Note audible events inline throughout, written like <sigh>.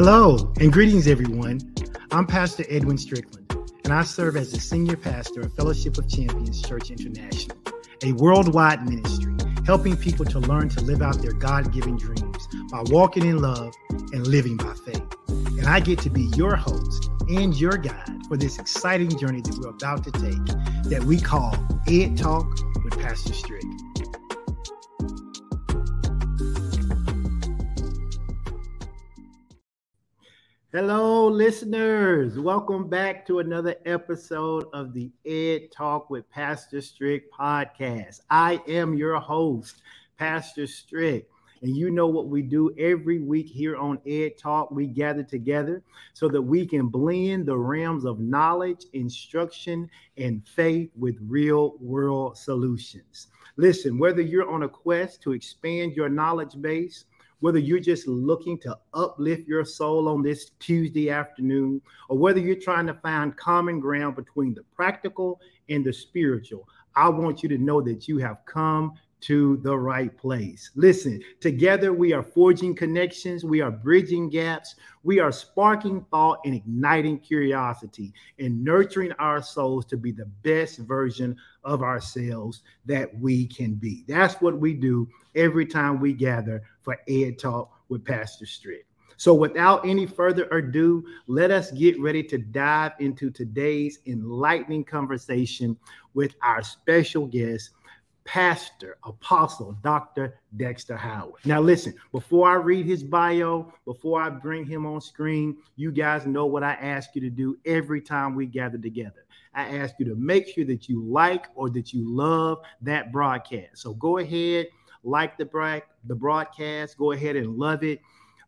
Hello and greetings, everyone. I'm Pastor Edwin Strickland, and I serve as the senior pastor of Fellowship of Champions Church International, a worldwide ministry helping people to learn to live out their God given dreams by walking in love and living by faith. And I get to be your host and your guide for this exciting journey that we're about to take that we call Ed Talk with Pastor Strick. Listeners. Welcome back to another episode of the Ed Talk with Pastor Strick podcast. I am your host, Pastor Strick. And you know what we do every week here on Ed Talk? We gather together so that we can blend the realms of knowledge, instruction, and faith with real world solutions. Listen, whether you're on a quest to expand your knowledge base, whether you're just looking to uplift your soul on this Tuesday afternoon, or whether you're trying to find common ground between the practical and the spiritual, I want you to know that you have come to the right place. Listen, together we are forging connections, we are bridging gaps, we are sparking thought and igniting curiosity and nurturing our souls to be the best version of ourselves that we can be. That's what we do every time we gather for Ed Talk with Pastor Strick. So, without any further ado, let us get ready to dive into today's enlightening conversation with our special guest, Pastor, Apostle, Dr. Dexter Howard. Now, listen, before I read his bio, before I bring him on screen, you guys know what I ask you to do every time we gather together. I ask you to make sure that you like or that you love that broadcast. So go ahead, like the, the broadcast, go ahead and love it.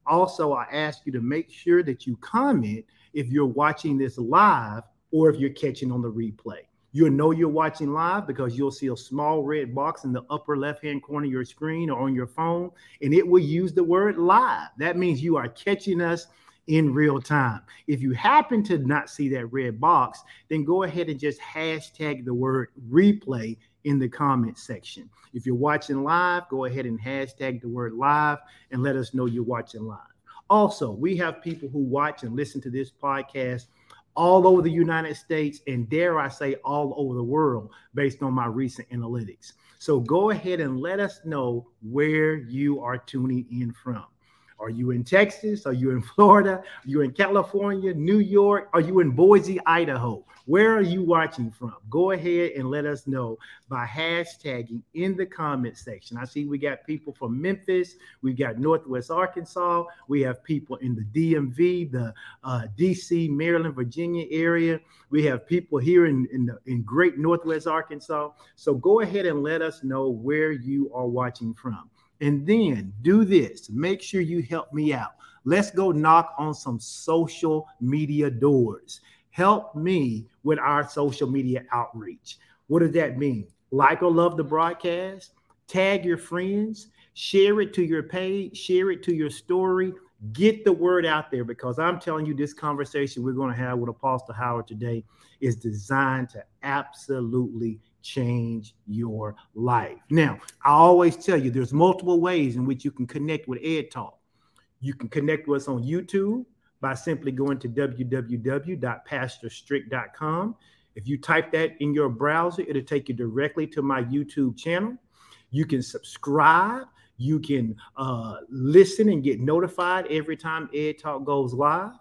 Also, I ask you to make sure that you comment if you're watching this live or if you're catching on the replay. You'll know you're watching live because you'll see a small red box in the upper left hand corner of your screen or on your phone, and it will use the word live. That means you are catching us in real time. If you happen to not see that red box, then go ahead and just hashtag the word replay in the comment section. If you're watching live, go ahead and hashtag the word live and let us know you're watching live. Also, we have people who watch and listen to this podcast all over the United States and dare I say all over the world based on my recent analytics. So go ahead and let us know where you are tuning in from. Are you in Texas? Are you in Florida? Are you in California, New York? Are you in Boise, Idaho? Where are you watching from? Go ahead and let us know by hashtagging in the comment section. I see we got people from Memphis, we've got Northwest Arkansas, we have people in the DMV, the uh, DC, Maryland, Virginia area. We have people here in, in, the, in great Northwest Arkansas. So go ahead and let us know where you are watching from. And then do this. Make sure you help me out. Let's go knock on some social media doors. Help me with our social media outreach. What does that mean? Like or love the broadcast, tag your friends, share it to your page, share it to your story, get the word out there because I'm telling you, this conversation we're going to have with Apostle Howard today is designed to absolutely change your life. Now, I always tell you there's multiple ways in which you can connect with Ed Talk. You can connect with us on YouTube by simply going to www.pastorstrick.com. If you type that in your browser, it'll take you directly to my YouTube channel. You can subscribe. You can uh, listen and get notified every time Ed Talk goes live.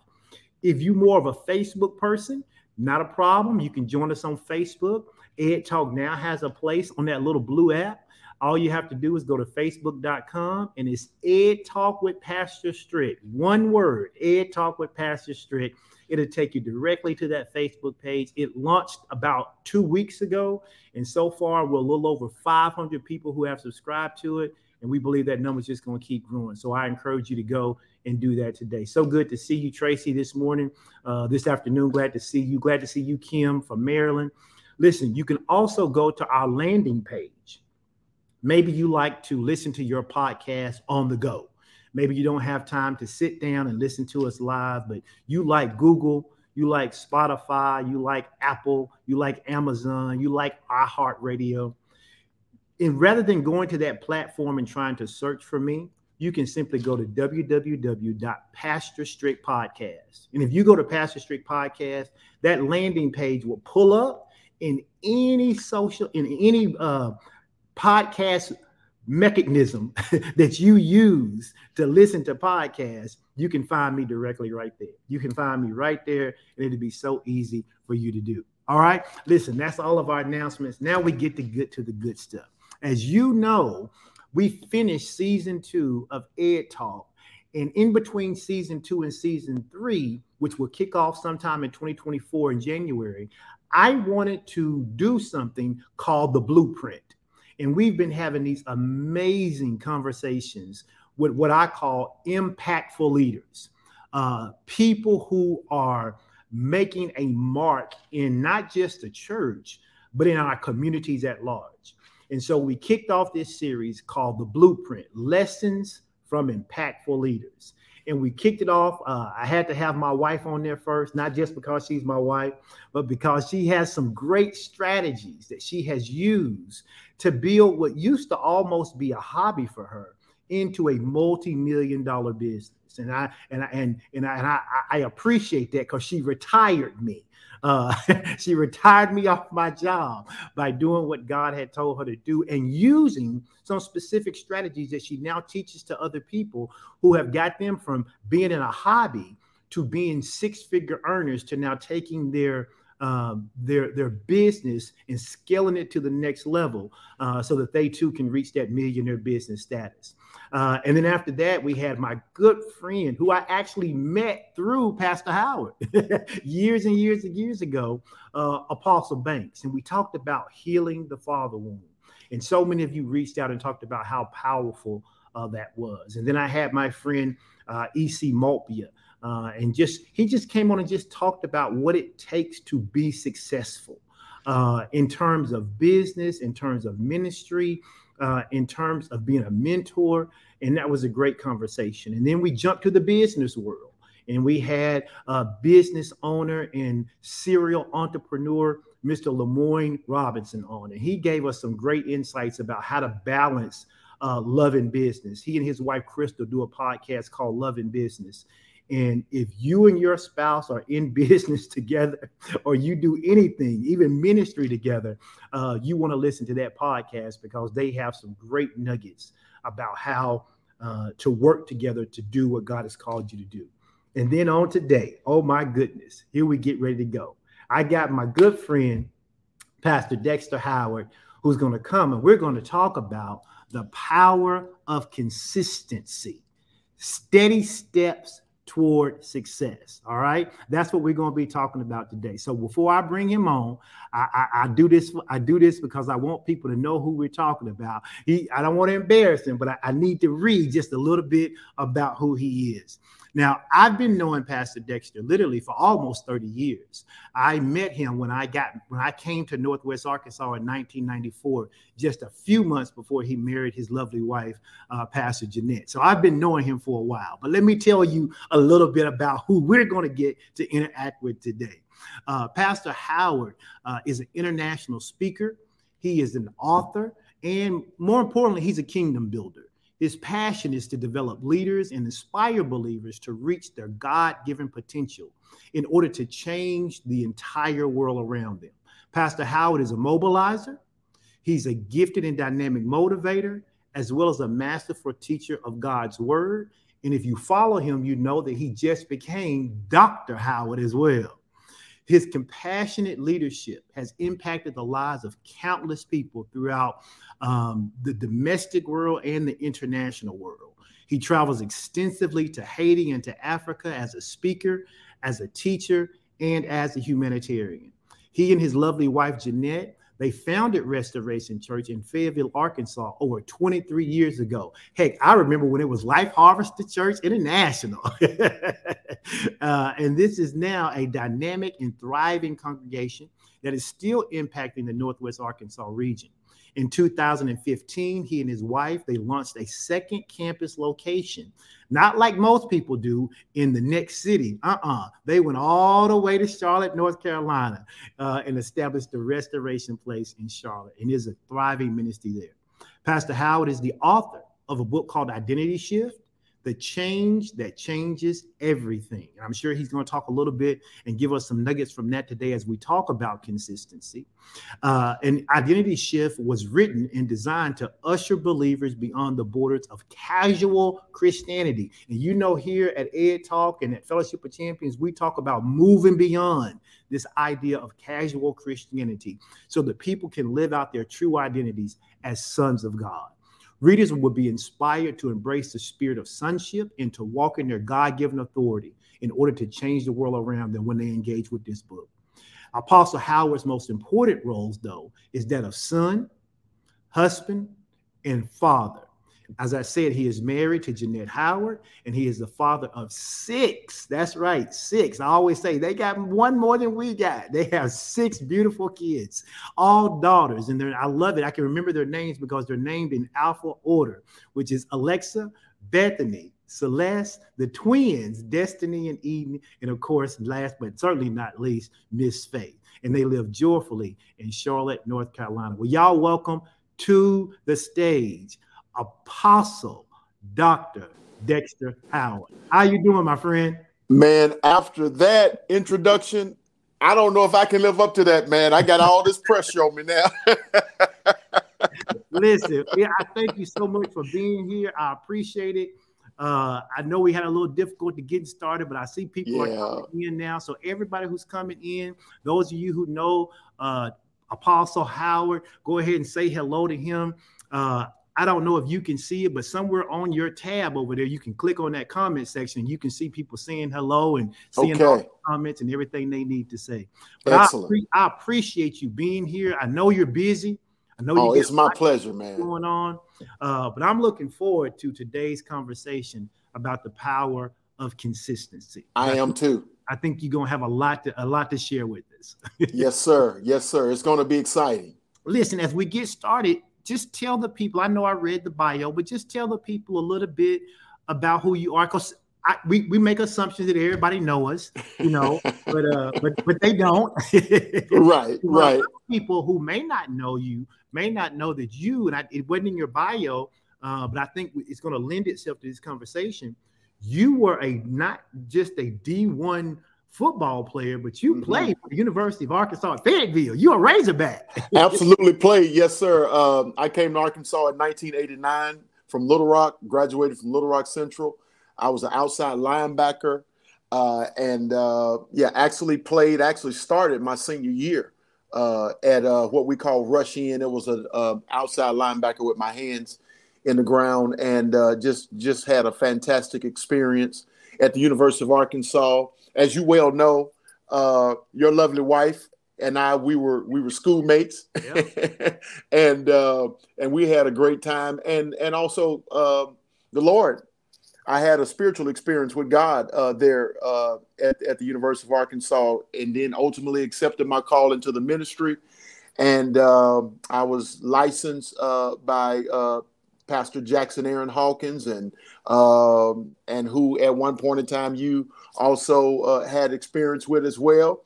If you're more of a Facebook person, not a problem. You can join us on Facebook. Ed Talk now has a place on that little blue app. All you have to do is go to facebook.com and it's Ed Talk with Pastor Strick. One word, Ed Talk with Pastor Strick. It'll take you directly to that Facebook page. It launched about two weeks ago. And so far, we're a little over 500 people who have subscribed to it. And we believe that number is just going to keep growing. So I encourage you to go and do that today. So good to see you, Tracy, this morning, uh, this afternoon. Glad to see you. Glad to see you, Kim from Maryland. Listen, you can also go to our landing page. Maybe you like to listen to your podcast on the go. Maybe you don't have time to sit down and listen to us live, but you like Google, you like Spotify, you like Apple, you like Amazon, you like iHeartRadio. And rather than going to that platform and trying to search for me, you can simply go to www.pastor Strick Podcast. And if you go to Pastor Strick Podcast, that landing page will pull up in any social, in any uh, podcast mechanism <laughs> that you use to listen to podcasts, you can find me directly right there. You can find me right there, and it'll be so easy for you to do. All right. Listen, that's all of our announcements. Now we get to get to the good stuff. As you know, we finished season two of Ed Talk. And in between season two and season three, which will kick off sometime in 2024 in January, I wanted to do something called the blueprint. And we've been having these amazing conversations with what I call impactful leaders, uh, people who are making a mark in not just the church, but in our communities at large. And so we kicked off this series called The Blueprint Lessons from Impactful Leaders. And we kicked it off. Uh, I had to have my wife on there first, not just because she's my wife, but because she has some great strategies that she has used to build what used to almost be a hobby for her into a multi-million dollar business. And I and I and and I, and I, I appreciate that because she retired me. Uh, <laughs> she retired me off my job by doing what God had told her to do and using some specific strategies that she now teaches to other people who have got them from being in a hobby to being six figure earners to now taking their um, their their business and scaling it to the next level uh, so that they too can reach that millionaire business status. Uh, and then after that, we had my good friend who I actually met through Pastor Howard <laughs> years and years and years ago, uh, Apostle Banks. And we talked about healing the father wound. And so many of you reached out and talked about how powerful uh, that was. And then I had my friend uh, EC Maltbia. Uh, and just he just came on and just talked about what it takes to be successful uh, in terms of business, in terms of ministry, uh, in terms of being a mentor. And that was a great conversation. And then we jumped to the business world and we had a business owner and serial entrepreneur, Mr. Lemoyne Robinson, on. And he gave us some great insights about how to balance uh, love and business. He and his wife, Crystal, do a podcast called Love and Business. And if you and your spouse are in <laughs> business together, or you do anything, even ministry together, uh, you want to listen to that podcast because they have some great nuggets about how uh, to work together to do what God has called you to do. And then on today, oh my goodness, here we get ready to go. I got my good friend, Pastor Dexter Howard, who's going to come and we're going to talk about the power of consistency, steady steps toward success. All right, that's what we're going to be talking about today. So before I bring him on, I, I, I, do this. I do this because I want people to know who we're talking about. He, I don't want to embarrass him, but I, I need to read just a little bit about who he is. Now, I've been knowing Pastor Dexter literally for almost 30 years. I met him when I got when I came to Northwest Arkansas in 1994, just a few months before he married his lovely wife, uh, Pastor Jeanette. So I've been knowing him for a while. But let me tell you a little bit about who we're going to get to interact with today. Uh, Pastor Howard uh, is an international speaker. He is an author, and more importantly, he's a kingdom builder. His passion is to develop leaders and inspire believers to reach their God given potential in order to change the entire world around them. Pastor Howard is a mobilizer, he's a gifted and dynamic motivator, as well as a masterful teacher of God's word. And if you follow him, you know that he just became Dr. Howard as well. His compassionate leadership has impacted the lives of countless people throughout um, the domestic world and the international world. He travels extensively to Haiti and to Africa as a speaker, as a teacher, and as a humanitarian. He and his lovely wife, Jeanette, they founded Restoration Church in Fayetteville, Arkansas over 23 years ago. Heck, I remember when it was Life Harvested Church International. <laughs> uh, and this is now a dynamic and thriving congregation that is still impacting the Northwest Arkansas region. In 2015, he and his wife they launched a second campus location, not like most people do in the next city. Uh-uh. They went all the way to Charlotte, North Carolina, uh, and established the Restoration Place in Charlotte, and is a thriving ministry there. Pastor Howard is the author of a book called Identity Shift the change that changes everything. And I'm sure he's going to talk a little bit and give us some nuggets from that today as we talk about consistency. Uh, and Identity Shift was written and designed to usher believers beyond the borders of casual Christianity. And you know, here at Ed Talk and at Fellowship of Champions, we talk about moving beyond this idea of casual Christianity so that people can live out their true identities as sons of God. Readers will be inspired to embrace the spirit of sonship and to walk in their God given authority in order to change the world around them when they engage with this book. Apostle Howard's most important roles, though, is that of son, husband, and father. As I said, he is married to Jeanette Howard, and he is the father of six. That's right, six. I always say they got one more than we got. They have six beautiful kids, all daughters, and I love it. I can remember their names because they're named in alpha order, which is Alexa, Bethany, Celeste, the twins, Destiny and Eden, and of course, last but certainly not least, Miss Faith. And they live joyfully in Charlotte, North Carolina. Well, y'all welcome to the stage Apostle Dr. Dexter Howard. How you doing, my friend? Man, after that introduction, I don't know if I can live up to that, man. I got all this pressure on me now. <laughs> Listen, yeah, I thank you so much for being here. I appreciate it. Uh, I know we had a little difficulty getting started, but I see people yeah. are coming in now. So everybody who's coming in, those of you who know uh, Apostle Howard, go ahead and say hello to him. Uh, I don't know if you can see it, but somewhere on your tab over there, you can click on that comment section. You can see people saying hello and seeing okay. all the comments and everything they need to say. But Excellent. I, I, appreciate you being here. I know you're busy. I know oh, it's my pleasure, man. Going on, uh, but I'm looking forward to today's conversation about the power of consistency. I, I am too. I think you're gonna have a lot to a lot to share with us. <laughs> yes, sir. Yes, sir. It's gonna be exciting. Listen, as we get started, just tell the people. I know I read the bio, but just tell the people a little bit about who you are, because we, we make assumptions that everybody know us, you know, <laughs> but uh, but but they don't. <laughs> right, right. People who may not know you may not know that you and I, it wasn't in your bio, uh, but I think it's going to lend itself to this conversation. You were a not just a D one football player, but you mm-hmm. played for the University of Arkansas at Fayetteville. You're a Razorback. <laughs> Absolutely played, yes, sir. Um, I came to Arkansas in 1989 from Little Rock, graduated from Little Rock Central. I was an outside linebacker, uh, and uh, yeah, actually played. Actually started my senior year uh, at uh, what we call rush end. It was an outside linebacker with my hands in the ground, and uh, just just had a fantastic experience at the University of Arkansas as you well know, uh, your lovely wife and I we were we were schoolmates, <laughs> and uh, and we had a great time. And and also uh, the Lord, I had a spiritual experience with God uh, there uh, at at the University of Arkansas, and then ultimately accepted my call into the ministry. And uh, I was licensed uh, by Pastor Jackson Aaron Hawkins, and um, and who at one point in time you also uh, had experience with as well.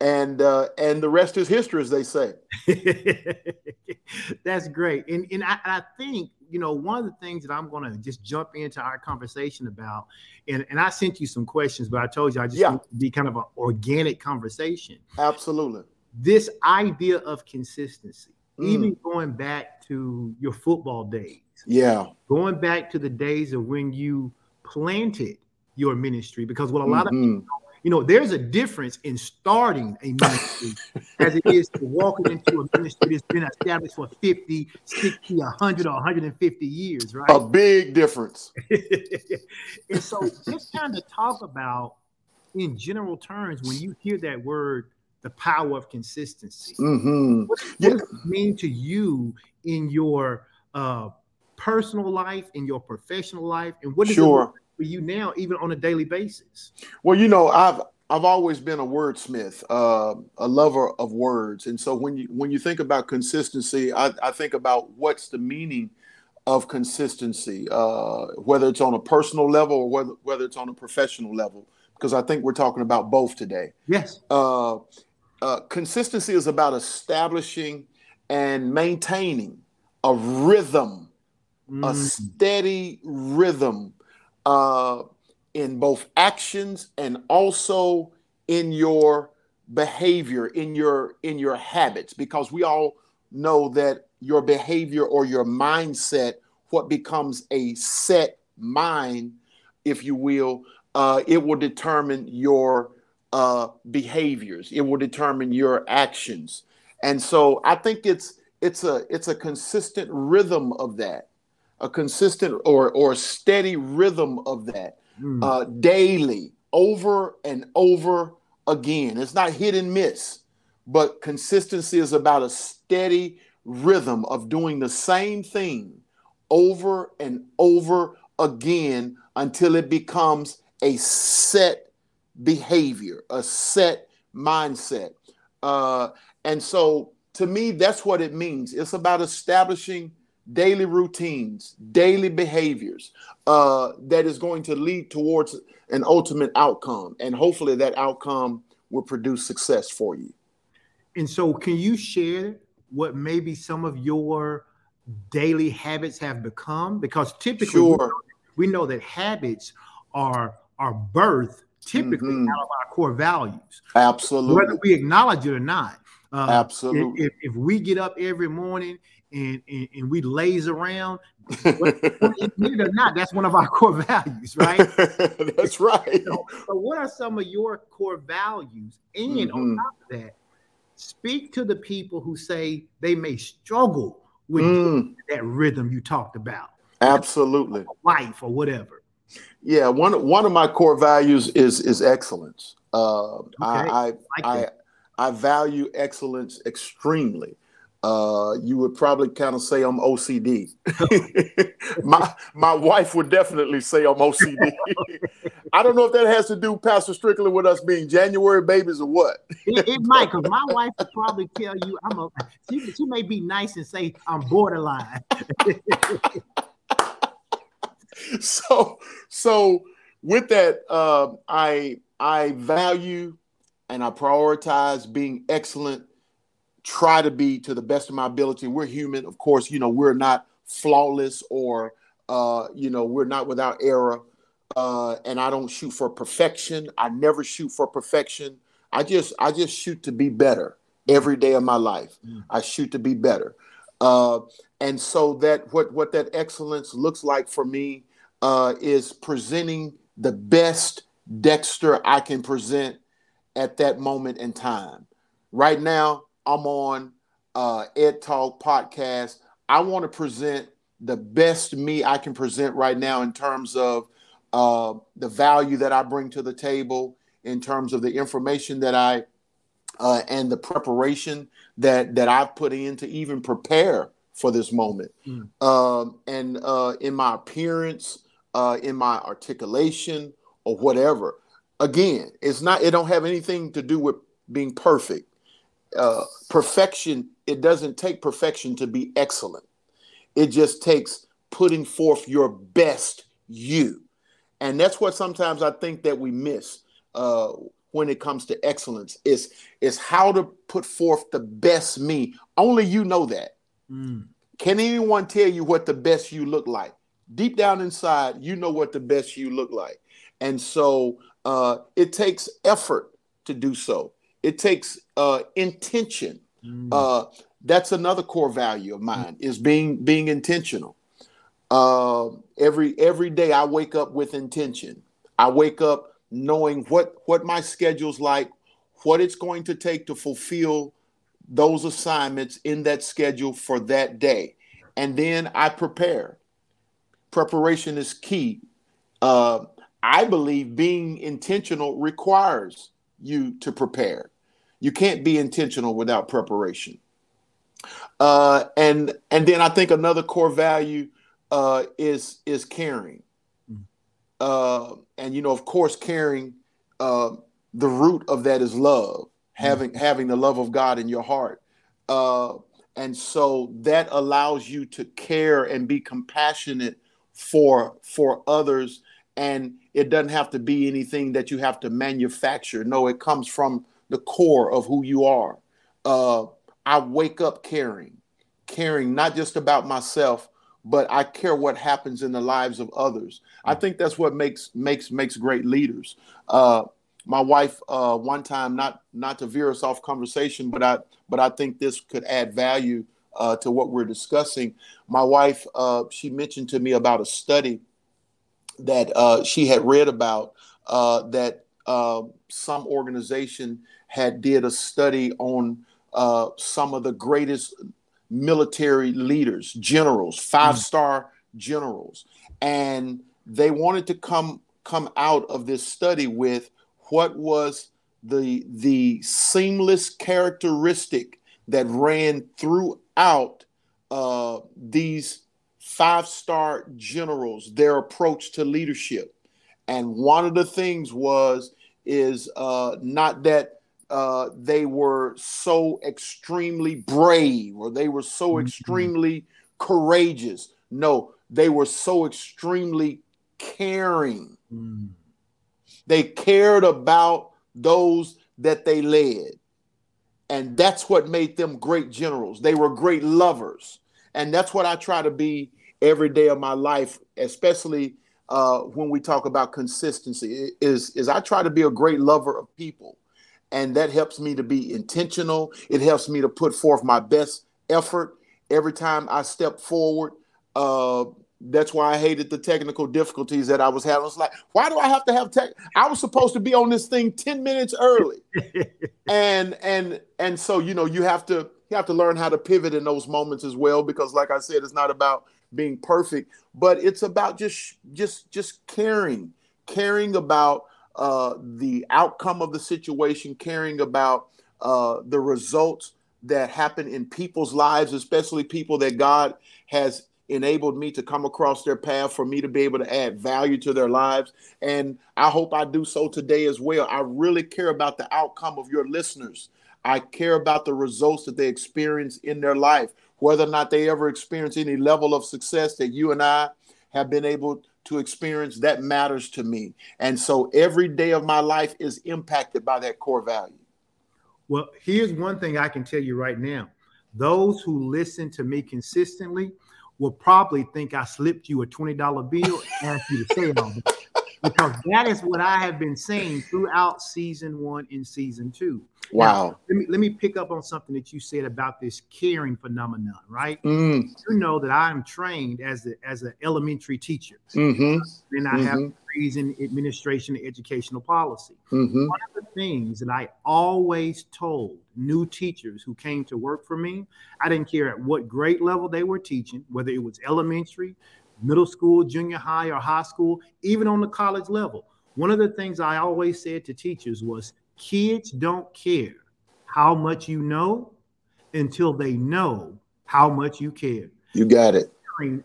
And uh, and the rest is history, as they say. <laughs> That's great, and and I, I, think you know one of the things that I'm going to just jump into our conversation about, and and I sent you some questions, but I told you I just yeah. want to be kind of an organic conversation. Absolutely. This idea of consistency, mm. even going back to your football days, yeah. Going back to the days of when you planted your ministry, because what a lot mm-hmm. of people, you know, there's a difference in starting a ministry <laughs> as it is to walking into a ministry that's been established for 50, 60, 100, or 150 years, right? A big difference. <laughs> and so just kind of talk about, in general terms, when you hear that word, the power of consistency. Mm-hmm. What, what yeah. does it mean to you in your uh, personal life, in your professional life, and what is sure. it mean for you now, even on a daily basis? Well, you know, I've I've always been a wordsmith, uh, a lover of words, and so when you when you think about consistency, I, I think about what's the meaning of consistency, uh, whether it's on a personal level or whether whether it's on a professional level, because I think we're talking about both today. Yes. Uh, uh consistency is about establishing and maintaining a rhythm mm. a steady rhythm uh, in both actions and also in your behavior, in your in your habits, because we all know that your behavior or your mindset, what becomes a set mind, if you will, uh, it will determine your uh, behaviors. It will determine your actions. And so I think it's it's a it's a consistent rhythm of that, a consistent or or steady rhythm of that mm. uh, daily, over and over again. It's not hit and miss, but consistency is about a steady rhythm of doing the same thing over and over again until it becomes a set behavior, a set mindset. Uh, and so to me, that's what it means. It's about establishing daily routines, daily behaviors uh, that is going to lead towards an ultimate outcome. And hopefully that outcome will produce success for you. And so, can you share what maybe some of your daily habits have become? Because typically, sure. we, know, that habits are are birth typically mm-hmm. out of our core values. Absolutely. Whether we acknowledge it or not. Uh, Absolutely. If, if, we get up every morning and, and, and we laze around, believe <laughs> or not, that's one of our <laughs> core values, right? that's right. So, so, what are some of your core values? And mm-hmm. on top of that, speak to the people who say they may struggle with mm. that rhythm you talked about. Absolutely. Life or whatever. Yeah, one one of my core values is is excellence. Uh, okay. I I, I, I value excellence extremely. Uh, you would probably kind of say I'm OCD. <laughs> my my wife would definitely say I'm OCD. <laughs> I don't know if that has to do, Pastor Strictly, with us being January babies or what. it, it might, because my wife would probably tell you I'm a. She, she may be nice and say I'm borderline. <laughs> <laughs> so so with that, uh, I I value and I prioritize being excellent try to be to the best of my ability. We're human, of course. You know, we're not flawless or uh, you know, we're not without error. Uh, and I don't shoot for perfection. I never shoot for perfection. I just I just shoot to be better every day of my life. Mm. I shoot to be better. Uh, and so that what what that excellence looks like for me uh, is presenting the best Dexter I can present at that moment in time. Right now, I'm on uh, Ed Talk podcast. I want to present the best me I can present right now in terms of uh, the value that I bring to the table, in terms of the information that I uh, and the preparation that that I've put in to even prepare for this moment, mm. um, and uh, in my appearance, uh, in my articulation, or whatever. Again, it's not. It don't have anything to do with being perfect uh, perfection, it doesn't take perfection to be excellent. It just takes putting forth your best you. And that's what sometimes I think that we miss uh, when it comes to excellence is, is how to put forth the best me. Only you know that. Mm. Can anyone tell you what the best you look like? Deep down inside, you know what the best you look like. And so uh, it takes effort to do so. It takes uh, intention. Mm. Uh, that's another core value of mine is being being intentional. Uh, every every day I wake up with intention. I wake up knowing what what my schedule's like, what it's going to take to fulfill those assignments in that schedule for that day, and then I prepare. Preparation is key. Uh, I believe being intentional requires you to prepare. You can't be intentional without preparation. Uh, and and then I think another core value uh, is is caring. Mm. Uh, and you know, of course, caring. Uh, the root of that is love, having having the love of God in your heart. Uh, and so that allows you to care and be compassionate for for others and it doesn't have to be anything that you have to manufacture no it comes from the core of who you are. Uh, I wake up caring, caring not just about myself, but I care what happens in the lives of others. I think that's what makes makes makes great leaders. Uh, my wife uh, one time, not not to veer us off conversation, but I but I think this could add value uh, to what we're discussing. My wife, uh, she mentioned to me about a study that uh, she had read about uh, that uh, some organization had did a study on uh, some of the greatest military leaders, generals, five star mm. generals, and they wanted to come come out of this study with what was the the seamless characteristic that ran throughout uh, these five star generals their approach to leadership and one of the things was is uh, not that uh, they were so extremely brave or they were so mm-hmm. extremely courageous no they were so extremely caring mm. They cared about those that they led and that's what made them great generals. They were great lovers. And that's what I try to be every day of my life, especially uh, when we talk about consistency, is, is I try to be a great lover of people. And that helps me to be intentional. It helps me to put forth my best effort every time I step forward. Uh, that's why I hated the technical difficulties that I was having. It's like, why do I have to have tech? I was supposed to be on this thing 10 minutes early. <laughs> and and and so you know, you have to you have to learn how to pivot in those moments as well because like I said, it's not about being perfect, but it's about just just just caring, caring about uh the outcome of the situation, caring about uh the results that happen in people's lives, especially people that God has enabled me to come across their path for me to be able to add value to their lives. And I hope I do so today as well. I really care about the outcome of your listeners. I care about the results that they experience in their life, whether or not they ever experience any level of success that you and I have been able to experience, that matters to me. And so every day of my life is impacted by that core value. Well, here's one thing I can tell you right now those who listen to me consistently will probably think I slipped you a $20 bill and asked you to say all this. Because that is what I have been saying throughout season one and season two. Wow. Now, let me let me pick up on something that you said about this caring phenomenon, right? Mm. You know that I am trained as a as an elementary teacher. Mm-hmm. And I mm-hmm. have degrees in administration and educational policy. Mm-hmm. One of the things that I always told new teachers who came to work for me, I didn't care at what grade level they were teaching, whether it was elementary, middle school, junior high, or high school, even on the college level. One of the things I always said to teachers was kids don't care how much you know until they know how much you care. You got it.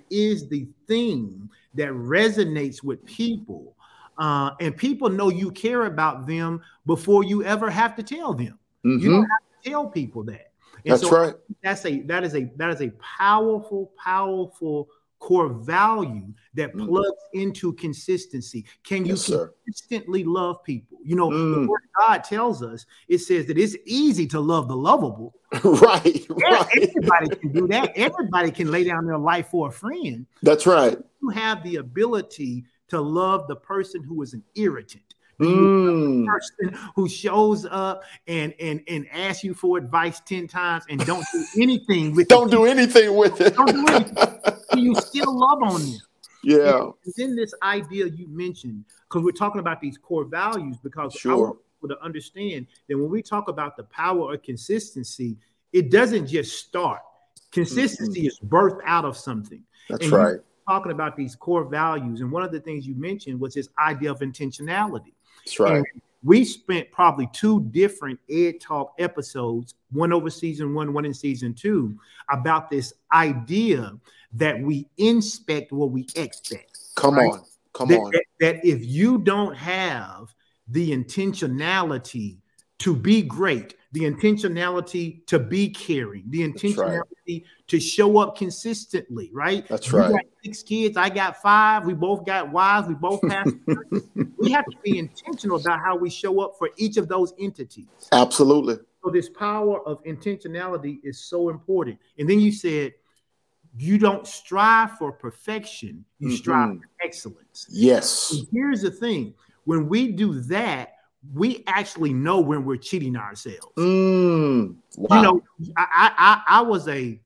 Is the thing that resonates with people. Uh, and people know you care about them before you ever have to tell them. Mm-hmm. You don't have to tell people that. And that's so right. That's a that is a that is a powerful, powerful core value that mm. plugs into consistency. Can you yes, consistently sir. love people? You know, mm. the word God tells us it says that it's easy to love the lovable. <laughs> right, right. Everybody can do that. Everybody can lay down their life for a friend. That's right. You have the ability to love the person who is an irritant. Mm. person who shows up and and and asks you for advice 10 times and don't do anything with it. don't it. do anything with it. Don't do anything. <laughs> you still love on them. Yeah. And then this idea you mentioned, because we're talking about these core values, because sure. I want people to understand that when we talk about the power of consistency, it doesn't just start. Consistency mm-hmm. is birthed out of something. That's and right. Talking about these core values, and one of the things you mentioned was this idea of intentionality. That's right. And we spent probably two different Ed Talk episodes, one over season one, one in season two, about this idea that we inspect what we expect. Come right? on. Come that, on. That, that if you don't have the intentionality to be great, the intentionality to be caring, the intentionality right. to show up consistently, right? That's right. six kids, I got five. We both got wives. We both have. <laughs> we have to be intentional about how we show up for each of those entities. Absolutely. So this power of intentionality is so important. And then you said you don't strive for perfection, you mm-hmm. strive for excellence. Yes. And here's the thing when we do that, we actually know when we're cheating ourselves. Mm, wow. You know, I, I I was a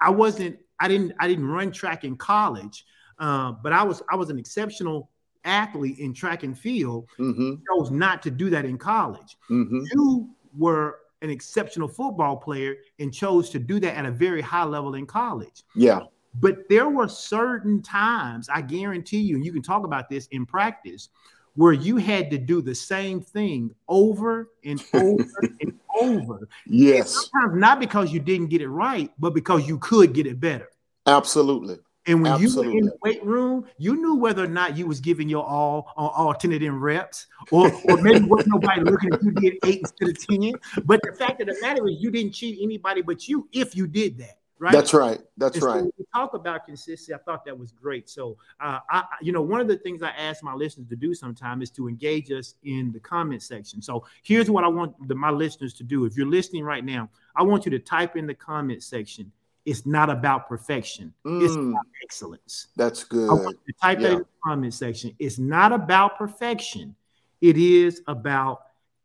I wasn't I didn't I didn't run track in college, uh, but I was I was an exceptional athlete in track and field. Mm-hmm. Chose not to do that in college. Mm-hmm. You were an exceptional football player and chose to do that at a very high level in college. Yeah. But there were certain times, I guarantee you, and you can talk about this in practice, where you had to do the same thing over and <laughs> over and over. Yes. And sometimes not because you didn't get it right, but because you could get it better. Absolutely. And when Absolutely. you were in the weight room, you knew whether or not you was giving your all on alternative reps, or, or maybe wasn't nobody looking if you did eight instead of ten. But the fact of the matter is, you didn't cheat anybody but you if you did that. Right. That's right. That's right. We talk about consistency. I thought that was great. So, uh, I, you know, one of the things I ask my listeners to do sometime is to engage us in the comment section. So, here's what I want the, my listeners to do. If you're listening right now, I want you to type in the comment section. It's not about perfection. Mm, it's about excellence. That's good. I want you to type yeah. in the comment section. It's not about perfection. It is about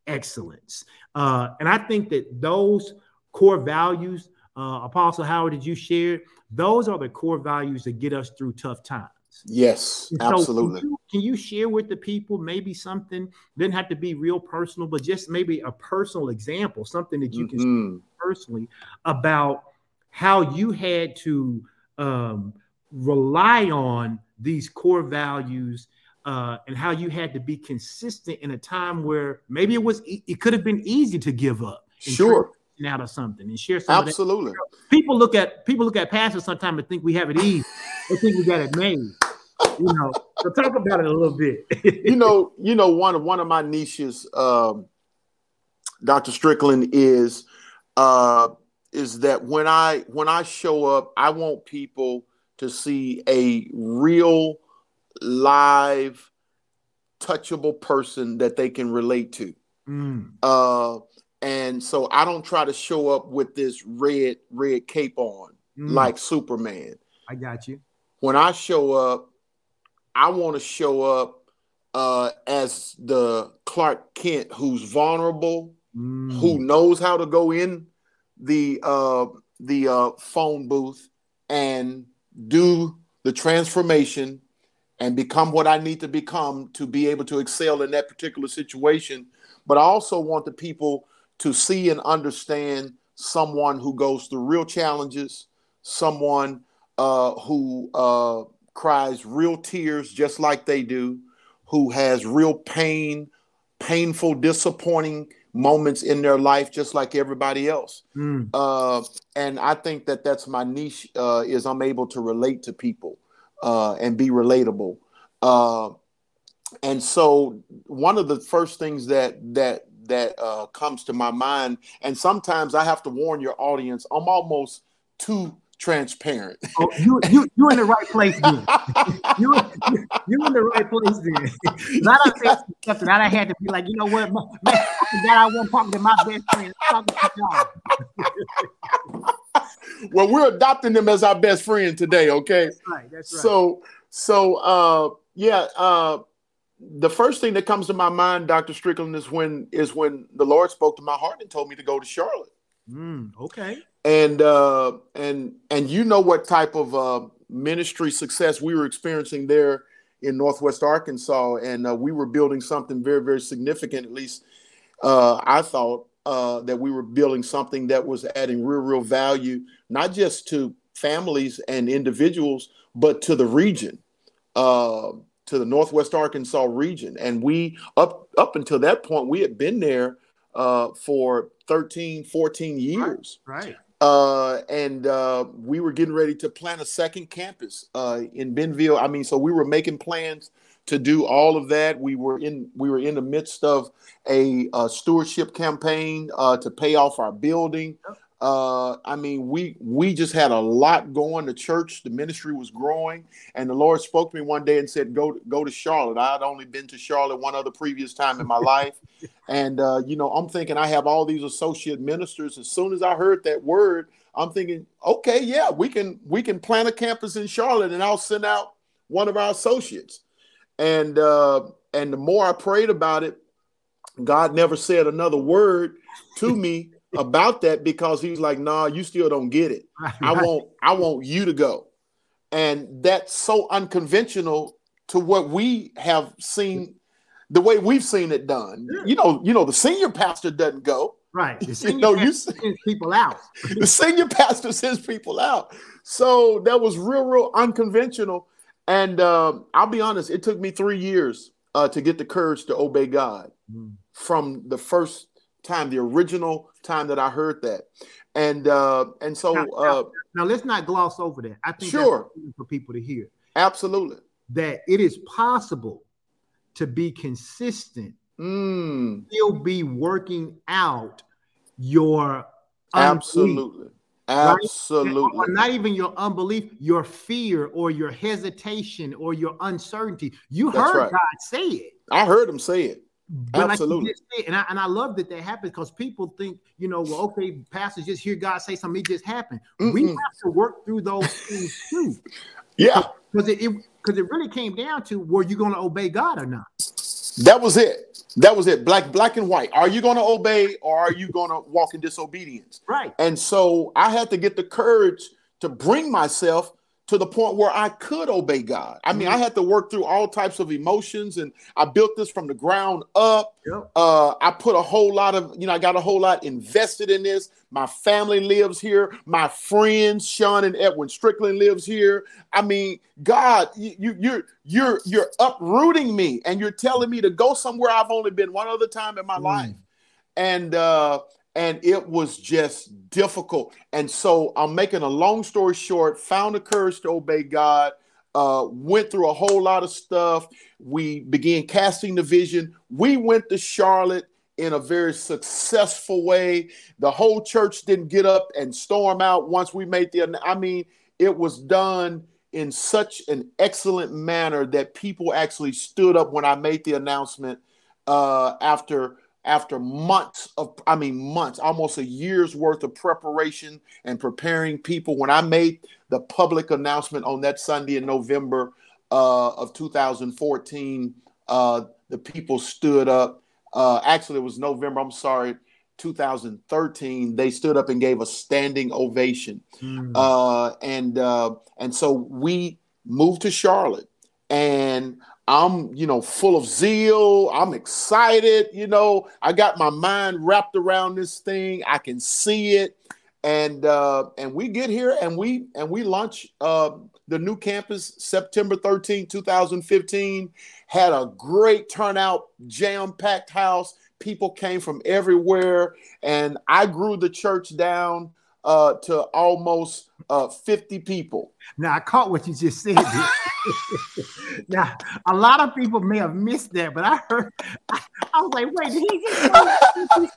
excellence. Uh, and I think that those core values uh, Apostle Howard, did you share? Those are the core values that get us through tough times. Yes, so absolutely. Can you, can you, share with the people maybe something? Doesn't have to be real personal, but just maybe a personal example, something that you mm-hmm. can personally about how you had to um, rely on these core values uh, and how you had to be consistent in a time where maybe it was it could have been easy to give up. Sure. out of something and share some absolutely. People look at people look at pastors sometimes and think we have it easy. They think we got it made you know. So talk about it a little bit. You know you know one of one of my niches um, dr strickland is uh is that when i when i show up i want people to see a real live touchable person that they can relate to mm. uh and so I don't try to show up with this red red cape on mm. like Superman. I got you. When I show up, I want to show up uh, as the Clark Kent who's vulnerable, mm. who knows how to go in the uh, the uh, phone booth and do the transformation and become what I need to become to be able to excel in that particular situation. But I also want the people to see and understand someone who goes through real challenges, someone uh, who uh, cries real tears just like they do, who has real pain, painful, disappointing moments in their life just like everybody else. Mm. Uh, and I think that that's my niche uh, is I'm able to relate to people uh, and be relatable. Uh, and so one of the first things that that that uh, comes to my mind. And sometimes I have to warn your audience, I'm almost too transparent. <laughs> Oh, you you you in the right place then. you, <laughs> you you in the right place then. Not I said something that I had to be like, you know what, man, that I won't talk to my best friend. Talking to y'all. <laughs> well, we're adopting them as our best friend today, okay? That's right. That's right. So so uh yeah, uh the first thing that comes to my mind, Dr. Strickland, is when is when the Lord spoke to my heart and told me to go to Charlotte. Mm, okay. And uh, and and you know what type of uh, ministry success we were experiencing there in Northwest Arkansas, and uh, we were building something very very significant. At least uh, I thought uh, that we were building something that was adding real real value, not just to families and individuals, but to the region. Uh, to the Northwest Arkansas region. And we, up, up until that point, we had been there uh, for 13, 14 years. Right. Uh, and uh, we were getting ready to plan a second campus uh, in Bentonville. I mean, so we were making plans to do all of that. We were in we were in the midst of a, a stewardship campaign uh, to pay off our building. Uh, I mean, we we just had a lot going. The church, the ministry was growing, and the Lord spoke to me one day and said, "Go go to Charlotte." I had only been to Charlotte one other previous time in my <laughs> life, and uh, you know, I'm thinking I have all these associate ministers. As soon as I heard that word, I'm thinking, okay, yeah, we can we can plant a campus in Charlotte, and I'll send out one of our associates. And uh, and the more I prayed about it, God never said another word to me about that because He's like, "Nah, you still don't get it. <laughs> Right. I want I want you to go." And that's so unconventional to what we have seen, the way we've seen it done. Yeah. You know, you know, the senior pastor doesn't go. Right. The <laughs> senior you know, you sends people out. <laughs> the senior pastor sends people out. So that was real, real unconventional. And uh, I'll be honest, it took me three years uh, to get the courage to obey God mm. from the first time, the original time that I heard that. And uh, and so now, uh, now, let's not gloss over that. I think sure for people to hear. Absolutely. That it is possible to be consistent, mm. still be working out your absolutely. Absolutely. Right? Not even your unbelief, your fear or your hesitation or your uncertainty. You That's heard right. God say it. I heard him say it. But Absolutely. Like and I and I love that that happens because people think, you know, well, okay, pastors just hear God say something, it just happened. Mm-mm. We have to work through those things too. Yeah. Because it because it, it really came down to were you going to obey God or not? That was it. That was it. Black, black and white. Are you going to obey or are you going to walk in disobedience? Right. And so I had to get the courage to bring myself to the point where I could obey God. I mean, mm-hmm. I had to work through all types of emotions, and I built this from the ground up. Yep. Uh, I put a whole lot of, you know, I got a whole lot invested in this. My family lives here. My friends, Sean and Edwin Strickland, lives here. I mean, God, you, you're you're you're uprooting me, and you're telling me to go somewhere I've only been one other time in my mm. life, and uh, and it was just difficult. And so I'm making a long story short, found the courage to obey God, uh, went through a whole lot of stuff. We began casting the vision. We went to Charlotte in a very successful way. The whole church didn't get up and storm out once we made the, I mean, it was done in such an excellent manner that people actually stood up when I made the announcement uh, after after months of i mean months almost a year's worth of preparation and preparing people when i made the public announcement on that sunday in november uh, of 2014 uh, the people stood up uh, actually it was november i'm sorry 2013 they stood up and gave a standing ovation mm. and uh, and so we moved to charlotte and I'm, you know, full of zeal. I'm excited. You know, I got my mind wrapped around this thing. I can see it, and uh, and we get here and we and we launch uh, the new campus September 13, 2015. Had a great turnout, jam packed house. People came from everywhere, and I grew the church down uh, to almost uh, 50 people. Now I caught what you just said. <laughs> <laughs> now a lot of people may have missed that, but I heard I, I was like, wait, did he just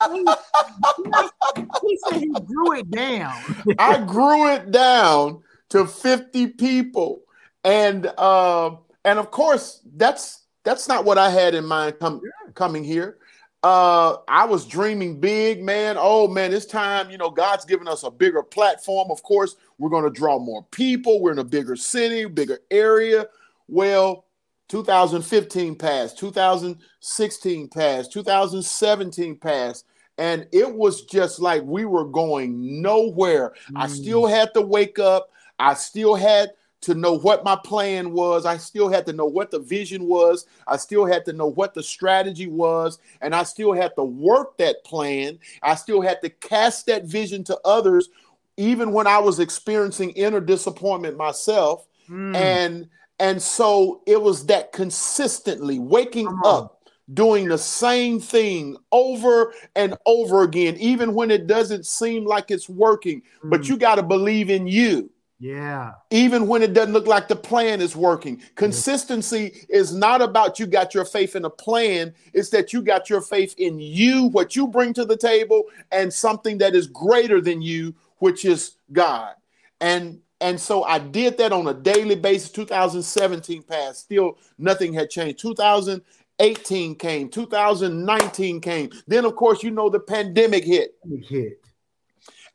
he said he grew it down. I grew it down to 50 people. And uh, and of course that's that's not what I had in mind com- coming here. Uh, I was dreaming big, man. Oh man, it's time. You know, God's given us a bigger platform. Of course, we're going to draw more people. We're in a bigger city, bigger area. Well, 2015 passed, 2016 passed, 2017 passed, and it was just like we were going nowhere. Mm. I still had to wake up. I still had to know what my plan was. I still had to know what the vision was. I still had to know what the strategy was. And I still had to work that plan. I still had to cast that vision to others, even when I was experiencing inner disappointment myself. Mm. And and so it was that consistently waking up doing the same thing over and over again, even when it doesn't seem like it's working. But you got to believe in you. Yeah. Even when it doesn't look like the plan is working. Consistency yeah. is not about you got your faith in a plan, it's that you got your faith in you, what you bring to the table, and something that is greater than you, which is God. And and so I did that on a daily basis. 2017 passed, still nothing had changed. 2018 came, 2019 came. Then, of course, you know the pandemic hit. It hit.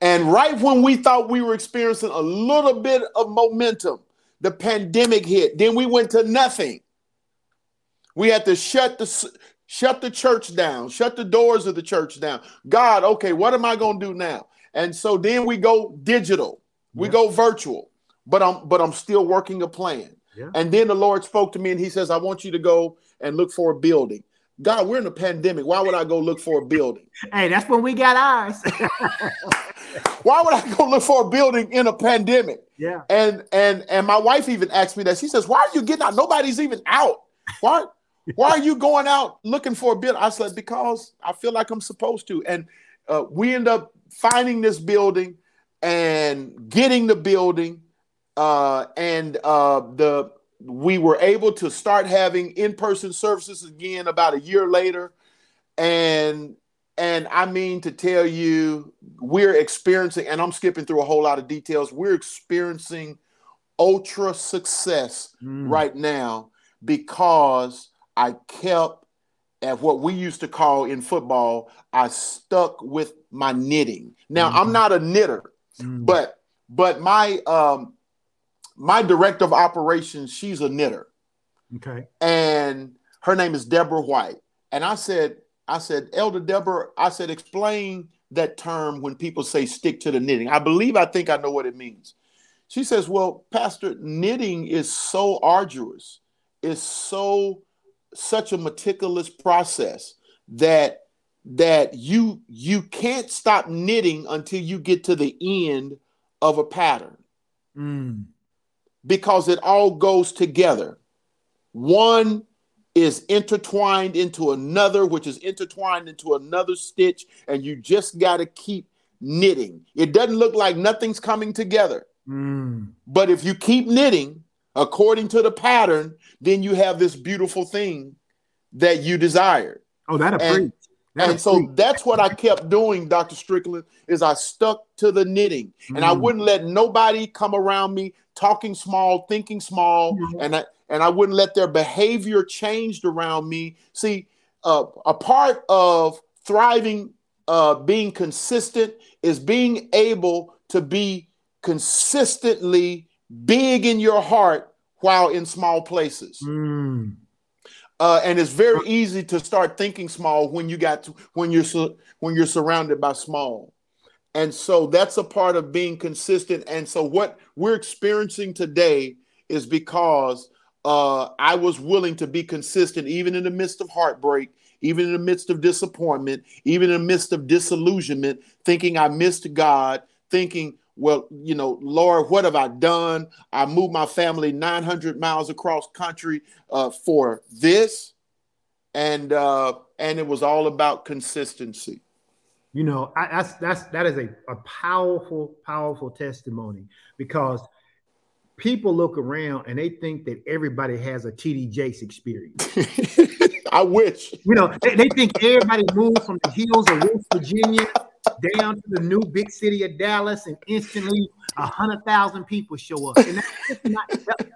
And right when we thought we were experiencing a little bit of momentum, the pandemic hit. Then we went to nothing. We had to shut the shut the church down, shut the doors of the church down. God, okay, what am I going to do now? And so then we go digital. We yeah. go virtual. But I'm but I'm still working a plan. Yeah. And then the Lord spoke to me and he says, I want you to go and look for a building. God, we're in a pandemic. Why would I go look for a building? Hey, that's when we got ours. <laughs> <laughs> Why would I go look for a building in a pandemic? Yeah. And and and my wife even asked me that. She says, "Why are you getting out? Nobody's even out. Why why are you going out looking for a building?" I said, "Because I feel like I'm supposed to." And uh, we end up finding this building and getting the building, uh, and uh, the we were able to start having in-person services again about a year later and and i mean to tell you we're experiencing and i'm skipping through a whole lot of details we're experiencing ultra success mm. right now because i kept at what we used to call in football i stuck with my knitting now mm-hmm. i'm not a knitter mm. but but my um my director of operations, she's a knitter. Okay. And her name is Deborah White. And I said, I said, Elder Deborah, I said, explain that term when people say stick to the knitting. I believe I think I know what it means. She says, Well, Pastor, knitting is so arduous, it's so such a meticulous process that that you you can't stop knitting until you get to the end of a pattern. Mm because it all goes together. One is intertwined into another, which is intertwined into another stitch, and you just got to keep knitting. It doesn't look like nothing's coming together. Mm. But if you keep knitting according to the pattern, then you have this beautiful thing that you desired. Oh, that and, and so that's what I kept doing, Dr. Strickland, is I stuck to the knitting. Mm. And I mm. wouldn't let nobody come around me talking small, thinking small, mm-hmm. and I and I wouldn't let their behavior changed around me. See, uh, a part of thriving, uh, being consistent, is being able to be consistently big in your heart while in small places. Mm. Uh, and it's very easy to start thinking small when you got to, when you're su- when you're surrounded by small. And so that's a part of being consistent. And so what we're experiencing today is because uh, I was willing to be consistent, even in the midst of heartbreak, even in the midst of disappointment, even in the midst of disillusionment, thinking I missed God, thinking, well, you know, Lord, what have I done? I moved my family 900 miles across country uh, for this, and uh, and it was all about consistency. You know, I, that's that's that is a, a powerful, powerful testimony because people look around and they think that everybody has a TD Jakes experience. <laughs> I wish. You know, they, they, think everybody moved from the hills of West Virginia down to the new big city of Dallas and instantly a hundred thousand people show up. And that's not, that,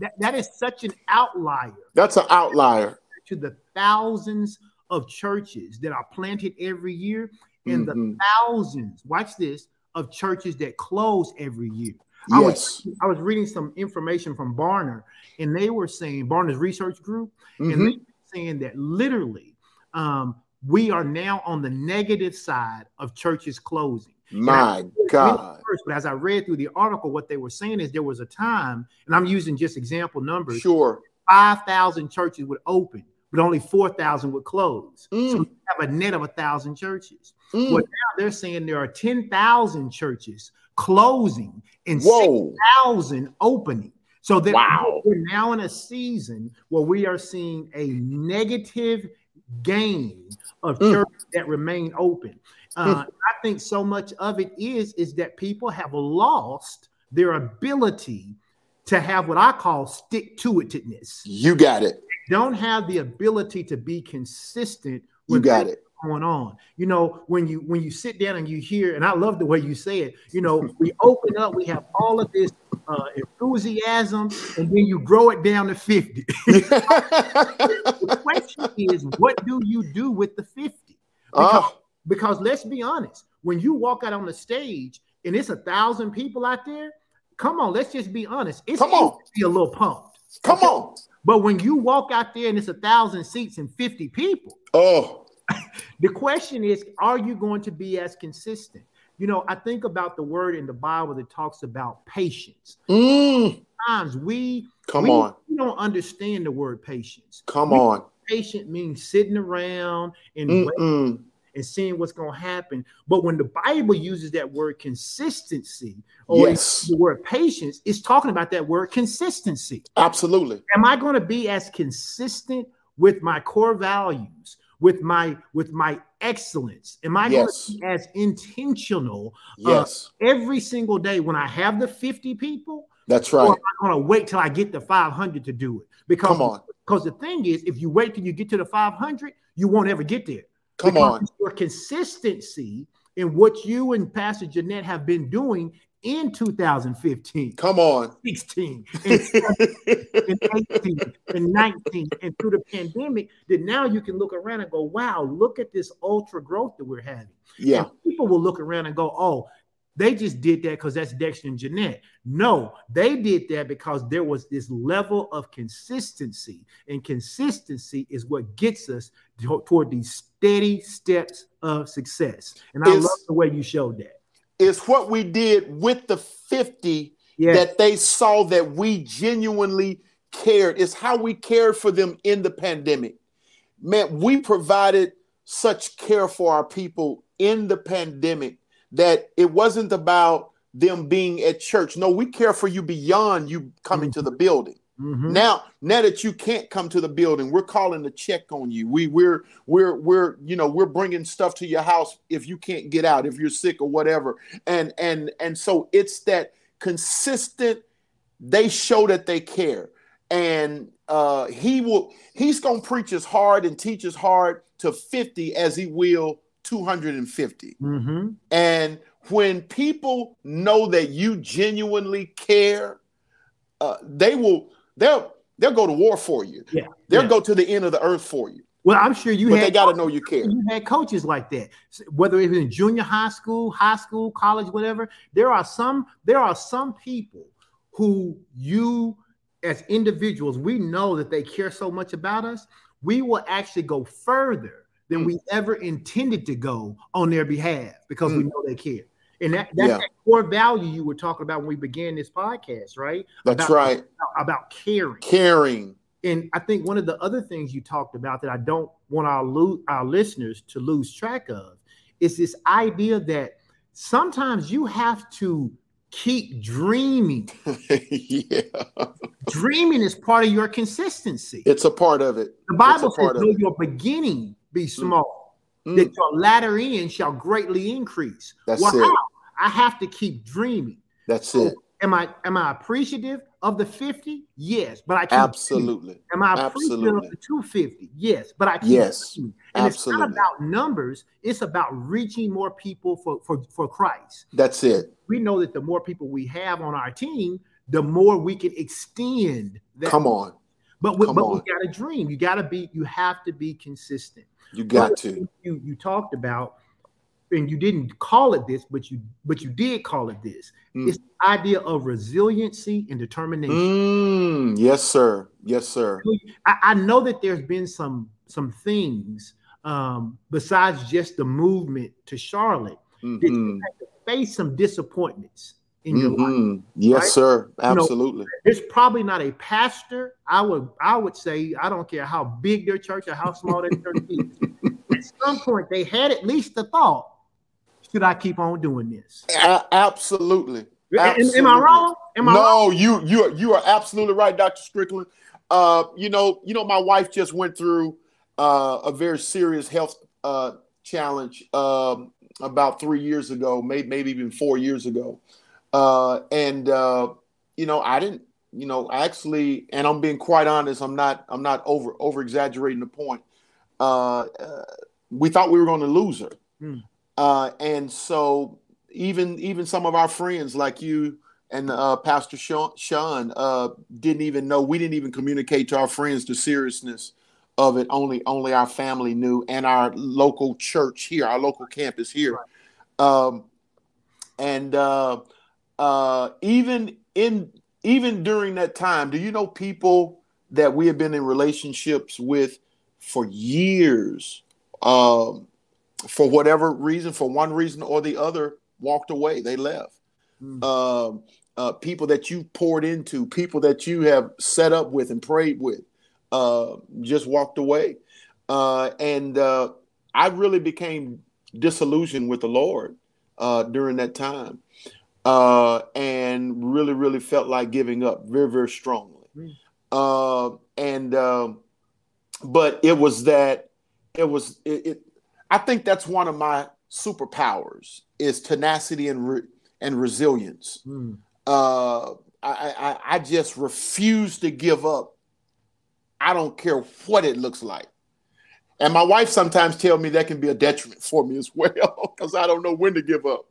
that, that is such an outlier. That's an outlier. To the thousands of churches that are planted every year and mm-hmm. the thousands, watch this, of churches that close every year. Yes. I was I was reading some information from Barna, and they were saying Barna's research group, mm-hmm. and they were saying that literally um, we are now on the negative side of churches closing. My I, God. First, but as I read through the article, what they were saying is there was a time, and I'm using just example numbers. Sure. 5,000 churches would open but only 4,000 would close. Mm. So we have a net of a thousand churches. Mm. Well, now they're saying there are 10,000 churches closing and 6,000 opening. So that wow. we're now in a season where we are seeing a negative gain of mm. churches that remain open. Uh, mm. I think so much of it is is that people have lost their ability to have what I call stick to itness. You got it don't have the ability to be consistent you got it going on you know when you when you sit down and you hear and i love the way you say it you know we open up we have all of this uh, enthusiasm and then you grow it down to 50 <laughs> the question is what do you do with the 50 because, oh. because let's be honest when you walk out on the stage and it's a thousand people out there, come on, let's just be honest. It's come on, be a little pumped. Come okay? on. But when you walk out there and it's a thousand seats and 50 people, oh, <laughs> the question is, are you going to be as consistent? You know, I think about the word in the Bible that talks about patience. Mm. Sometimes we come we, on, we don't understand the word patience. Come we, on, patient means sitting around and waiting and seeing what's going to happen. But when the Bible uses that word consistency or yes. the word patience, it's talking about that word consistency. Absolutely. Am I going to be as consistent with my core values, with my with my excellence? Am I yes. going to be as intentional uh, yes. Uh, every single day when I have the 50 people? That's right. Or am I going to wait till I get the 500 to do it? Because, Come on. because the thing is, if you wait till you get to the 500, you won't ever get there. Come because on. Your consistency in what you and Pastor Jeanette have been doing in 2015. Come on. 16 and, 18 and 19 and through the pandemic that now you can look around and go, wow, look at this ultra growth that we're having. Yeah. And people will look around and go, oh, they just did that because that's Dexter and Jeanette. No, they did that because there was this level of consistency, and consistency is what gets us toward these steady steps of success. And I it's, love the way you showed that. It's what we did with the 50 yes. that they saw that we genuinely cared. It's how we cared for them in the pandemic. Man, we provided such care for our people in the pandemic that it wasn't about them being at church. No, we care for you beyond you coming mm-hmm. to the building. Mm-hmm. Now, now that you can't come to the building, we're calling to check on you. We we're we're we're you know we're bringing stuff to your house if you can't get out, if you're sick or whatever. And and and so it's that consistent. They show that they care, and uh, he will. He's gonna preach as hard and teach as hard to fifty as he will 250. Mm-hmm. And when people know that you genuinely care, uh, they will they'll they'll go to war for you. Yeah, they'll yeah. go to the end of the earth for you. Well, I'm sure you. But they got to know you care. You had coaches like that, whether it's in junior high school, high school, college, whatever. There are some. There are some people who you, as individuals, we know that they care so much about us. We will actually go further than mm. we ever intended to go on their behalf because mm. we know they care. And that, that's yeah. that core value you were talking about when we began this podcast, right? That's about, right. About, about, caring. Caring. And I think one of the other things you talked about that I don't want our lo- our listeners to lose track of is this idea that sometimes you have to keep dreaming. <laughs> yeah. Dreaming is part of your consistency. It's a part of it. The Bible says, though your beginning be mm. small, mm. that your latter end shall greatly increase. That's well, it. How? I have to keep dreaming. That's so, it. Am I am I appreciative of the 50? Yes, but I keep absolutely. Dreaming. Am I appreciative absolutely. of the 250? Yes, but I keep yes. Dreaming. And absolutely. it's not about numbers, it's about reaching more people for, for, for Christ. That's it. We know that the more people we have on our team, the more we can extend that. Come on. But we, but we got to dream. You got to be. You have to be consistent. You got to. You you talked about, and you didn't call it this, but you but you did call it this. Mm. It's the idea of resiliency and determination. Mm, yes, sir. Yes, sir. I, I, know that there's been some some things um, besides just the movement to Charlotte mm-hmm. that you had to face some disappointments in your mm-hmm. life. Yes, right? sir. Absolutely. You know, it's probably not a pastor. I would I would say I don't care how big their church or how small their church is. At some point, they had at least the thought: Should I keep on doing this? A- absolutely. absolutely. Am, am, I wrong? Am I no, wrong? you you are, you are absolutely right, Doctor Strickland. Uh, you know, you know, my wife just went through uh, a very serious health uh, challenge um, about three years ago, maybe maybe even four years ago. Uh, and uh, you know, I didn't, you know, actually, and I'm being quite honest. I'm not, I'm not over over exaggerating the point. Uh, uh we thought we were going to lose her, hmm. uh, and so even even some of our friends like you and uh, Pastor Sean, Sean uh, didn't even know. We didn't even communicate to our friends the seriousness of it. Only only our family knew, and our local church here, our local campus here. Right Um, and uh, uh, even in even during that time, do you know people that we have been in relationships with for years? Um, for whatever reason, for one reason or the other, walked away. They left. Mm. Um, uh, people that you poured into, people that you have set up with and prayed with, uh, just walked away. Uh, and uh, I really became disillusioned with the Lord uh, during that time uh, and really, really felt like giving up very, very strongly. Mm. and, um, but it was that, it was, it, it, I think that's one of my superpowers is tenacity and, re- and resilience. Mm. Uh, I, I, I just refuse to give up. I don't care what it looks like. And my wife sometimes tell me that can be a detriment for me as well <laughs> because I don't know when to give up.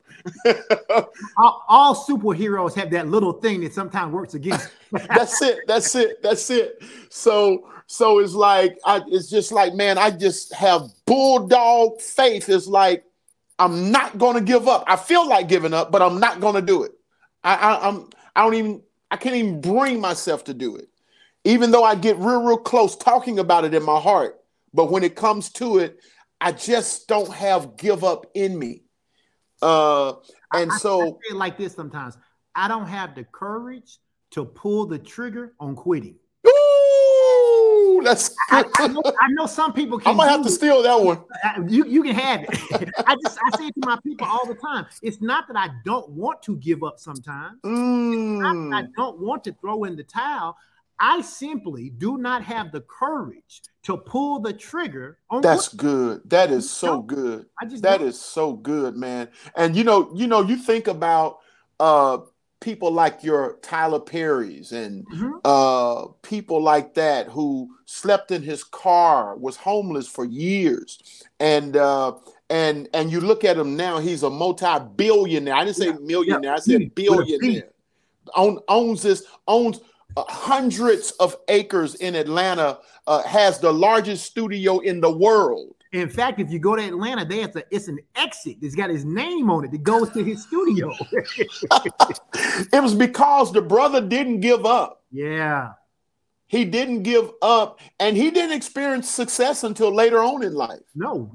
<laughs> all, all, superheroes have that little thing that sometimes works against. <laughs> that's it. That's it. That's it. So so it's like I, it's just like man, I just have bulldog faith. It's like I'm not going to give up. I feel like giving up, but I'm not going to do it. I, I I'm I don't even I can't even bring myself to do it, even though I get real real close talking about it in my heart. But when it comes to it, I just don't have give up in me. Uh, and I, so, I like this sometimes I don't have the courage to pull the trigger on quitting. Ooh, that's I, I, <laughs> know, I, know, some people can. I might have to steal that one. You you can have it. <laughs> I just I say it to my people all the time. It's not that I don't want to give up sometimes. Mm. I don't want to throw in the towel. I simply do not have the courage to pull the trigger on That's what? good. That is so good. I just that is so good, man. And you know, you know, you think about uh people like your Tyler Perry's and mm-hmm. uh people like that who slept in his car, was homeless for years. And uh and and you look at him now, he's a multi-billionaire. I didn't say yeah. millionaire, yeah. I said billionaire. Own, owns this, owns uh, hundreds of acres in Atlanta, uh, has the largest studio in the world. In fact, if you go to Atlanta, they have to, it's an exit. It's got his name on it that goes to his studio. <laughs> it was because the brother didn't give up. Yeah. He didn't give up and he didn't experience success until later on in life. No,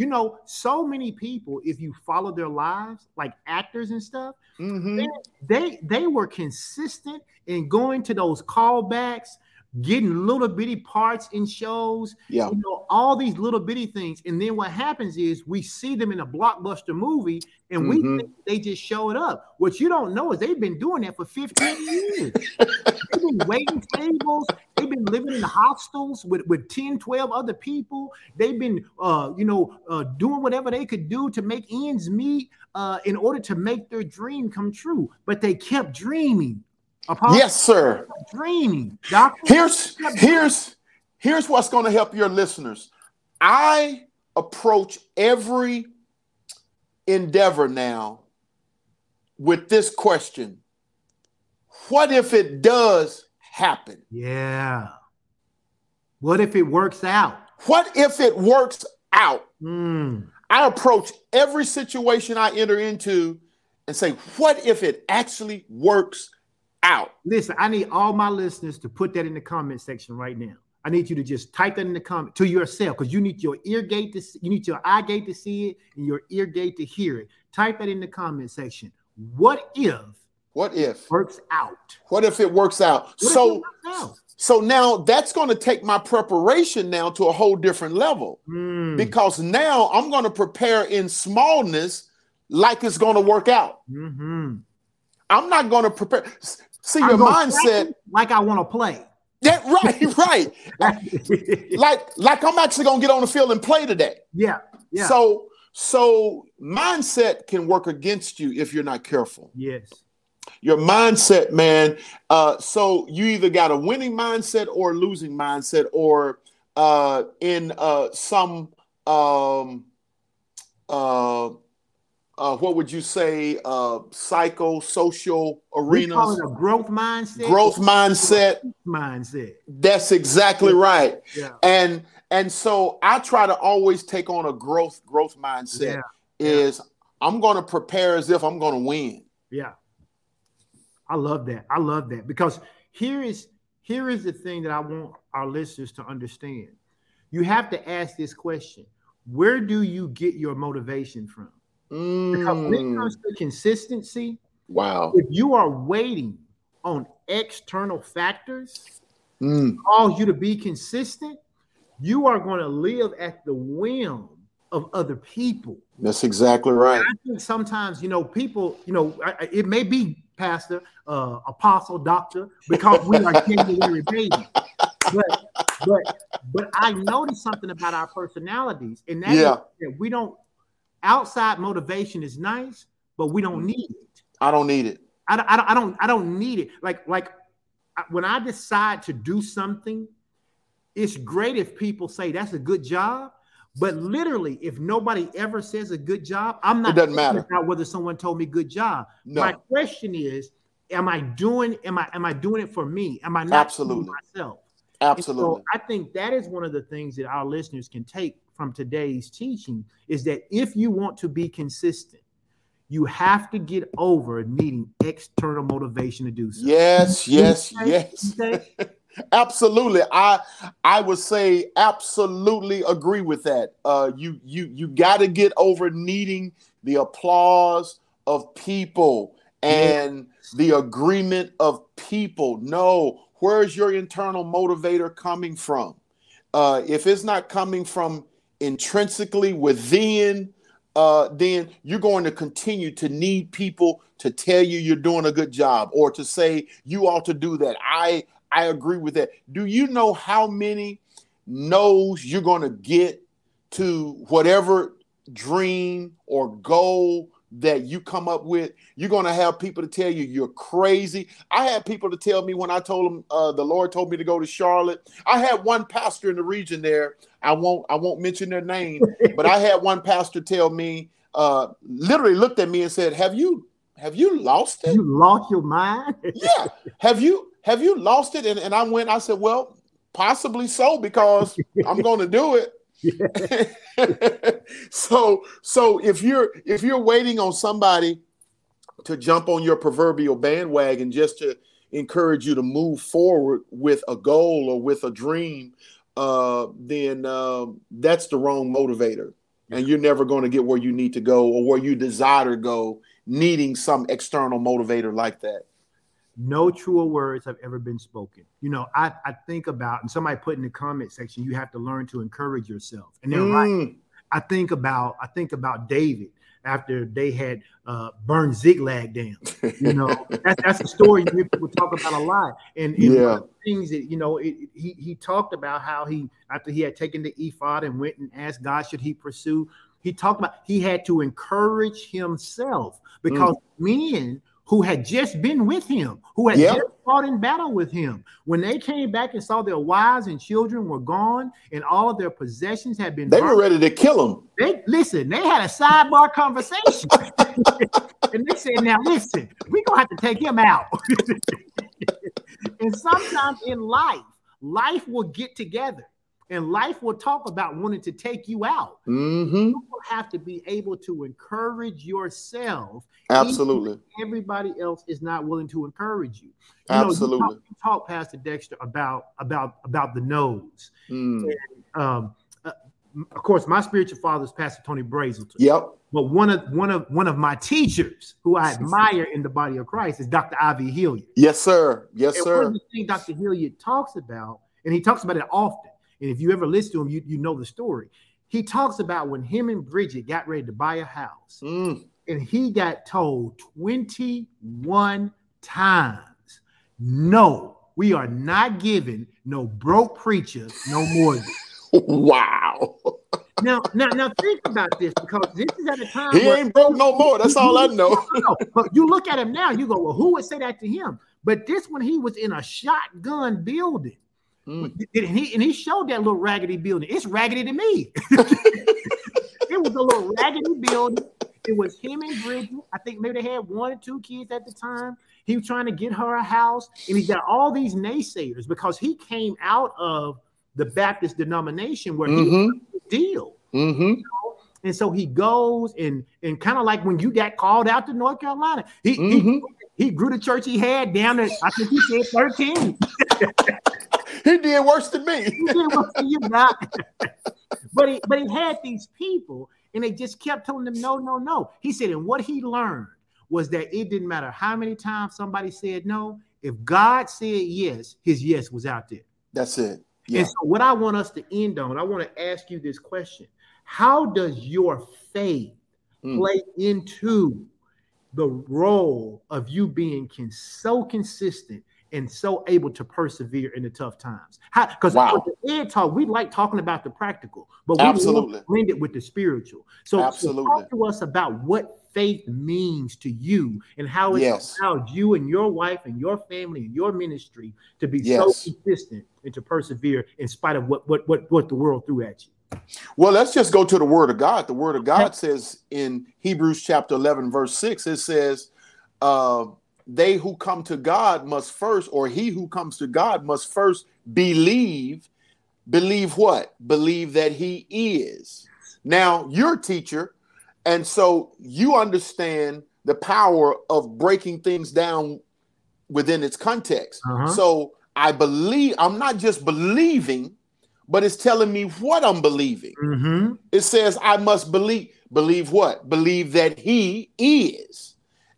you know, so many people, if you follow their lives, like actors and stuff, mm-hmm. they, they they were consistent in going to those callbacks, getting little bitty parts in shows, yeah. you know, all these little bitty things. And then what happens is we see them in a blockbuster movie and mm-hmm. we think they just showed up. What you don't know is they've been doing that for 15 years. they've been waiting tables, they've been living in hostels with, with 10, 12 other people. They've been uh, you know, uh, doing whatever they could do to make ends meet uh, in order to make their dream come true. But they kept dreaming Apostle, yes, sir. Dreaming. Doctor, here's here's here's what's going to help your listeners. I approach every endeavor now with this question. What if it does happen? Yeah. What if it works out? What if it works out? Mm. I approach every situation I enter into and say, what if it actually works out. Listen, I need all my listeners to put that in the comment section right now. I need you to just type that in the comment to yourself because you need your ear gate to see, you need your eye gate to see it and your ear gate to hear it. Type that in the comment section. What if? What if works out? What if it works out? What so out? so now that's going to take my preparation now to a whole different level mm. because now I'm going to prepare in smallness like it's going to work out. Mm-hmm. I'm not going to prepare. See your mindset like I want to play. Yeah, right, <laughs> right. <laughs> like, like I'm actually gonna get on the field and play today. Yeah, yeah. So, so mindset can work against you if you're not careful. Yes. Your mindset, man. Uh, so you either got a winning mindset or losing mindset, or uh, in uh, some um, uh, what would you say, uh, psychosocial arenas? a growth mindset. Growth mindset. Mindset. That's exactly right. Yeah. And and so I try to always take on a growth growth mindset. Yeah. Is I'm going to prepare as if I'm going to win. Yeah. I love that. I love that because here is here is the thing that I want our listeners to understand. You have to ask this question: Where do you get your motivation from? Mm. Because when it comes to consistency, wow. if you are waiting on external factors Mm. cause you to be consistent, you are going to live at the whim of other people. That's exactly right. I think sometimes, you know, people, you know, it may be pastor, uh, apostle, doctor, because we are January babies. But but but I noticed something about our personalities, and that is Yeah. that we don't outside motivation is nice, but we don't mm-hmm. need it. I don't need it. I don't, I don't, I don't, I don't need it. Like, like when I decide to do something, it's great if people say that's a good job. But literally, if nobody ever says a good job, I'm not It doesn't matter. about whether someone told me good job. No. My question is, am I doing, am I, am I doing it for me? Am I not Absolutely. myself? And Absolutely. So I think that is one of the things that our listeners can take from today's teaching is that if you want to be consistent, you have to get over needing external motivation to do so. Yes, yes, Okay? yes. <laughs> Absolutely. I I would say absolutely agree with that. Uh you you you got to get over needing the applause of people and the agreement of people. No, where's your internal motivator coming from? Uh if it's not coming from intrinsically within uh, then you're going to continue to need people to tell you you're doing a good job or to say you ought to do that. I I agree with that. Do you know how many no's you're going to get to whatever dream or goal that you come up with? You're going to have people to tell you you're crazy. I had people to tell me when I told them uh, the Lord told me to go to Charlotte. I had one pastor in the region there. I won't I won't mention their name, but I had one pastor tell me, uh, literally looked at me and said, "Have you have you lost it? You lost your mind. <laughs> yeah. Have you have you lost it?" And, and I went. I said, "Well, possibly so because I'm <laughs> going to do it." <laughs> so so if you're if you're waiting on somebody to jump on your proverbial bandwagon just to encourage you to move forward with a goal or with a dream uh, then um, that's the wrong motivator and you're never going to get where you need to go or where you desire to go needing some external motivator like that no truer words have ever been spoken. You know, I, I think about, and somebody put in the comment section, you have to learn to encourage yourself. And they're right. Mm, I think about I think about David after they had uh, burned Ziklag down. You know, <laughs> that's that's a story you hear people talk about a lot. And, and Yeah. one of the things that you know, it, he he talked about how he after he had taken the ephod and went and asked God should he pursue. He talked about he had to encourage himself because men who had just been with him, who had Yep. just fought in battle with him, when they came back and saw their wives and children were gone and all of their possessions had been they burned, were ready to kill him they listen, they had a sidebar conversation. <laughs> and they said, now listen, we're gonna have to take him out. <laughs> and sometimes in life, life will get together and life will talk about wanting to take you out. hmm You will have to be able to encourage yourself. absolutely Everybody else is not willing to encourage you. You know, you absolutely talk, you talk, Pastor Dexter, about about about the nose. Mm, Um, uh, of course, my spiritual father is Pastor Tony Brazelton. yep But one of one of one of my teachers who I <laughs> admire in the body of Christ is Dr. I.V. Hilliard. yes sir yes And one sir of the things Dr. Hilliard talks about, and he talks about it often, and if you ever listen to him, you, you know the story. He talks about when him and Bridget got ready to buy a house, Mm, and he got told 21 times, no, we are not giving no broke preacher no mortgage. <laughs> wow Now, now, now think about this because this is at a time he ain't broke no more that's all i know <laughs> but you look at him now, you go, well, who would say that to him? But this when he was in a shotgun building, Mm. and he and he showed that little raggedy building. It's raggedy to me. <laughs> it was a little raggedy building. It was him and Bridget. I think maybe they had one or two kids at the time. He was trying to get her a house, and he got all these naysayers because he came out of the Baptist denomination where he Mhm. was a deal. hmm And so he goes and and kind of like when you got called out to North Carolina, he, mm-hmm. he he grew the church he had down to I think he said 13. <laughs> he did worse than me. he did worse than you, but he but he had these people and they just kept telling him no, no, no. He said, and what he learned was that it didn't matter how many times somebody said no. If God said yes, his yes was out there. That's it. Yeah. And so, what I want us to end on, I want to ask you this question How does your faith mm. play into the role of you being can, so consistent and so able to persevere in the tough times. Because wow. the ed talk, we like talking about the practical, but we absolutely blend it with the spiritual. So, absolutely. so talk to us about what faith means to you and how it yes. allowed you and your wife and your family and your ministry to be yes. so consistent and to persevere in spite of what what what what the world threw at you. Well, let's just go to the word of God. The word of God says in Hebrews chapter 11, verse 6, it says, uh, they who come to God must first, or he who comes to God must first believe. Believe what? Believe that he is. Now, you're a teacher, and so you understand the power of breaking things down within its context. Uh-huh. So I believe, I'm not just believing, but it's telling me what I'm believing. Mm-hmm. It says I must believe. Believe what? Believe that he is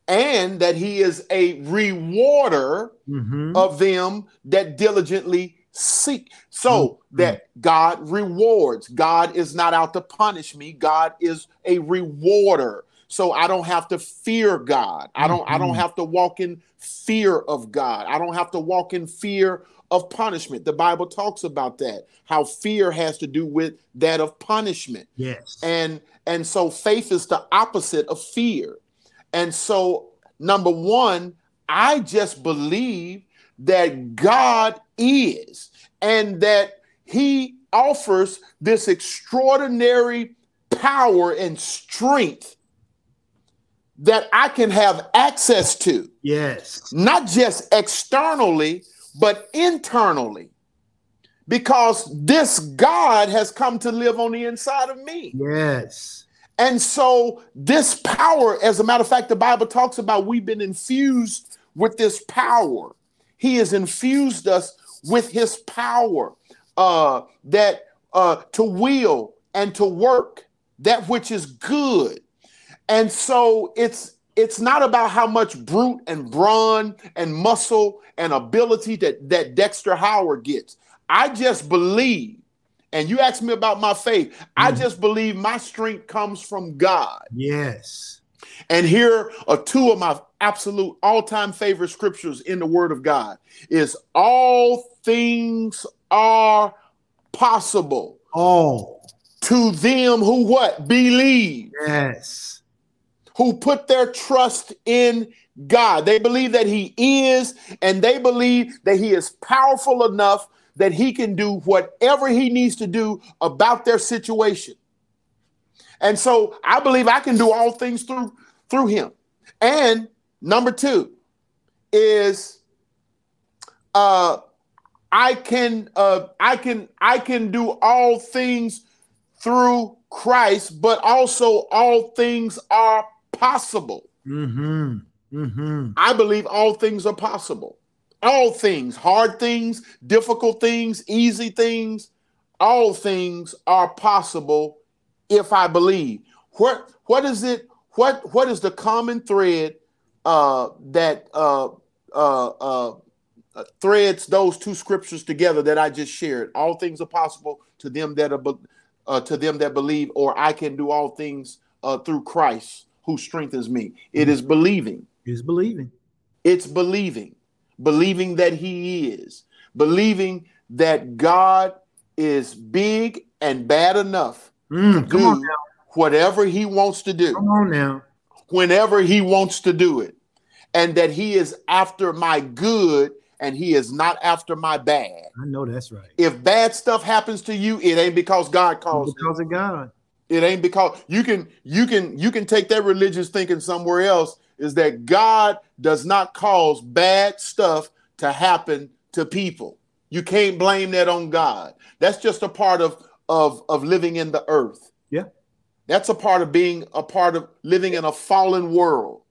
and that he is a rewarder mm-hmm. of them that diligently seek. So mm-hmm. that God rewards. God is not out to punish me. God is a rewarder. So I don't have to fear God. I don't mm-hmm. I don't mm-hmm. have to walk in fear of God. I don't have to walk in fear of punishment. The Bible talks about that. How fear has to do with that of punishment. Yes. And and so faith is the opposite of fear. And so, number one, I just believe that God is and that He offers this extraordinary power and strength that I can have access to. Yes. Not just externally, but internally. Because this God has come to live on the inside of me. Yes. And so, this power, as a matter of fact, the Bible talks about we've been infused with this power. He has infused us with his power uh, that uh, to will and to work that which is good. And so it's it's not about how much brute and brawn and muscle and ability that that Dexter Howard gets. I just believe and you ask me about my faith, mm. I just believe my strength comes from God. Yes. And here are two of my absolute all-time favorite scriptures in the word of God is all things are possible. All to them who what? Believe. Yes. Who put their trust in God. They believe that he is and they believe that he is powerful enough that he can do whatever he needs to do about their situation. And so I believe I can do all things through through him. And number 2 is uh I can uh I can I can do all things through Christ, but also all things are possible. Mm-hmm. Mm-hmm. I believe all things are possible all things, hard things, difficult things, easy things, all things are possible if I believe. What what is it? What what is the common thread uh, that uh, uh, uh, threads those two scriptures together that I just shared? All things are possible to them that are uh, to them that believe, or I can do all things uh, through Christ who strengthens me. It is believing. It's believing. It's believing believing that He is, believing that God is big and bad enough mm, to do whatever He wants to do. Come on now. Whenever He wants to do it. And that He is after my good and He is not after my bad. I know that's right. If bad stuff happens to you, it ain't because God calls it's because it. of God. It ain't because you can you can you can take that religious thinking somewhere else is that God does not cause bad stuff to happen to people. You can't blame that on God. That's just a part of of of living in the earth. Yeah. That's a part of being a part of living in a fallen world.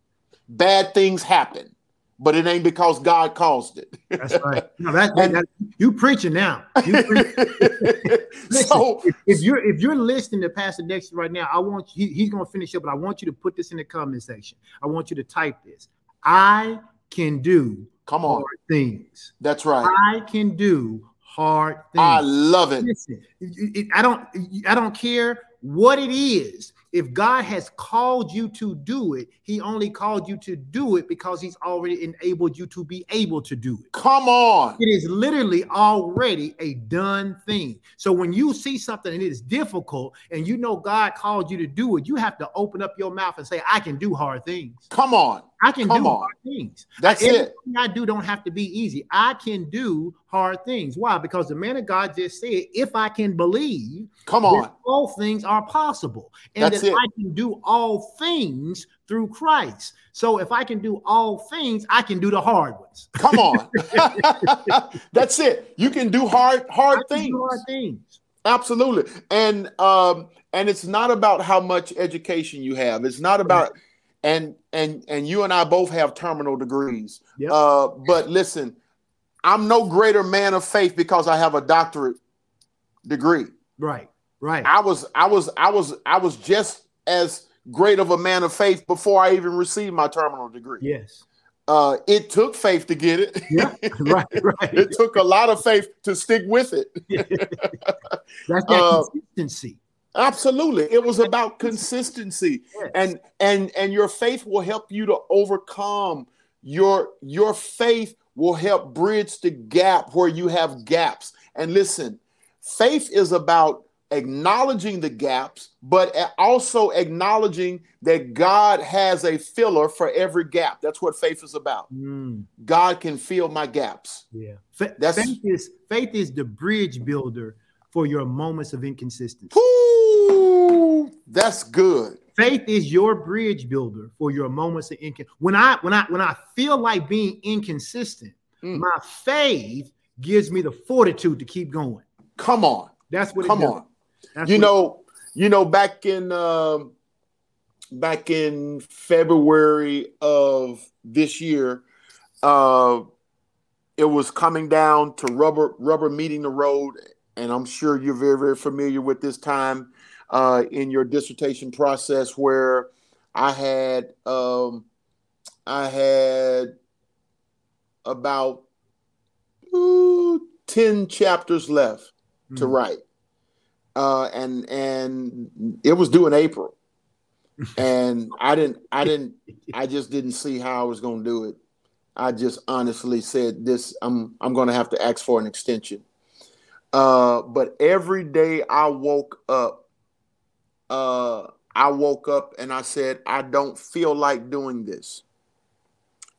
Bad things happen, but it ain't because God caused it. That's right. No, that, <laughs> and, that, you preaching now. You preaching. <laughs> Listen, so if, if, you're if you're listening to Pastor Dexter right now, I want you. He, he's going to finish up, but I want you to put this in the comment section. I want you to type this. I can do come on things. That's right. I can do hard things. I love it. Listen, I don't I don't care what it is if God has called you to do it, He only called you to do it because He's already enabled you to be able to do it. Come on. It is literally already a done thing. So when you see something and it is difficult and you know God called you to do it, you have to open up your mouth and say, I can do hard things. Come on. I can Come do on. hard things. That's Everything it. I do don't have to be easy. I can do hard things. Why? Because the man of God just said, if I can believe, Come on. all things are possible. And That's that it. I can do all things through Christ. So if I can do all things, I can do the hard ones. Come on. <laughs> <laughs> That's it. You can do hard hard things. do hard things. Absolutely. And um and it's not about how much education you have. It's not about and and and you and I both have terminal degrees. Yep. Uh but listen, I'm no greater man of faith because I have a doctorate degree. Right. Right. I was I was I was I was just as great of a man of faith before I even received my terminal degree. yes. Uh it took faith to get it. Yeah. <laughs> right. Right. it took a lot of faith to stick with it. <laughs> That's that Uh, consistency. Absolutely. It was about <laughs> consistency. Yes. And and and your faith will help you to overcome your your faith will help bridge the gap where you have gaps. And listen, faith is about acknowledging the gaps, but also acknowledging that God has a filler for every gap. That's what faith is about. Mm, God can fill my gaps. yeah. Fa- That's- faith is faith is the bridge builder for your moments of inconsistency. Whoo, that's good. Faith is your bridge builder for your moments of incon. When I when I when I feel like being inconsistent, Mm. my faith gives me the fortitude to keep going. Come on. That's what. it Come on. That's you know, you know, back in um, back in February of this year, uh, it was coming down to rubber rubber meeting the road, and I'm sure you're very very familiar with this time uh, in your dissertation process where I had um, I had about ooh, ten chapters left to Mm. write uh, and and it was due in April, <laughs> and I didn't, I didn't, I just didn't see how I was going to do it. I just honestly said this: I'm, I'm going to have to ask for an extension. Uh, but every day I woke up, uh, I woke up and I said, I don't feel like doing this.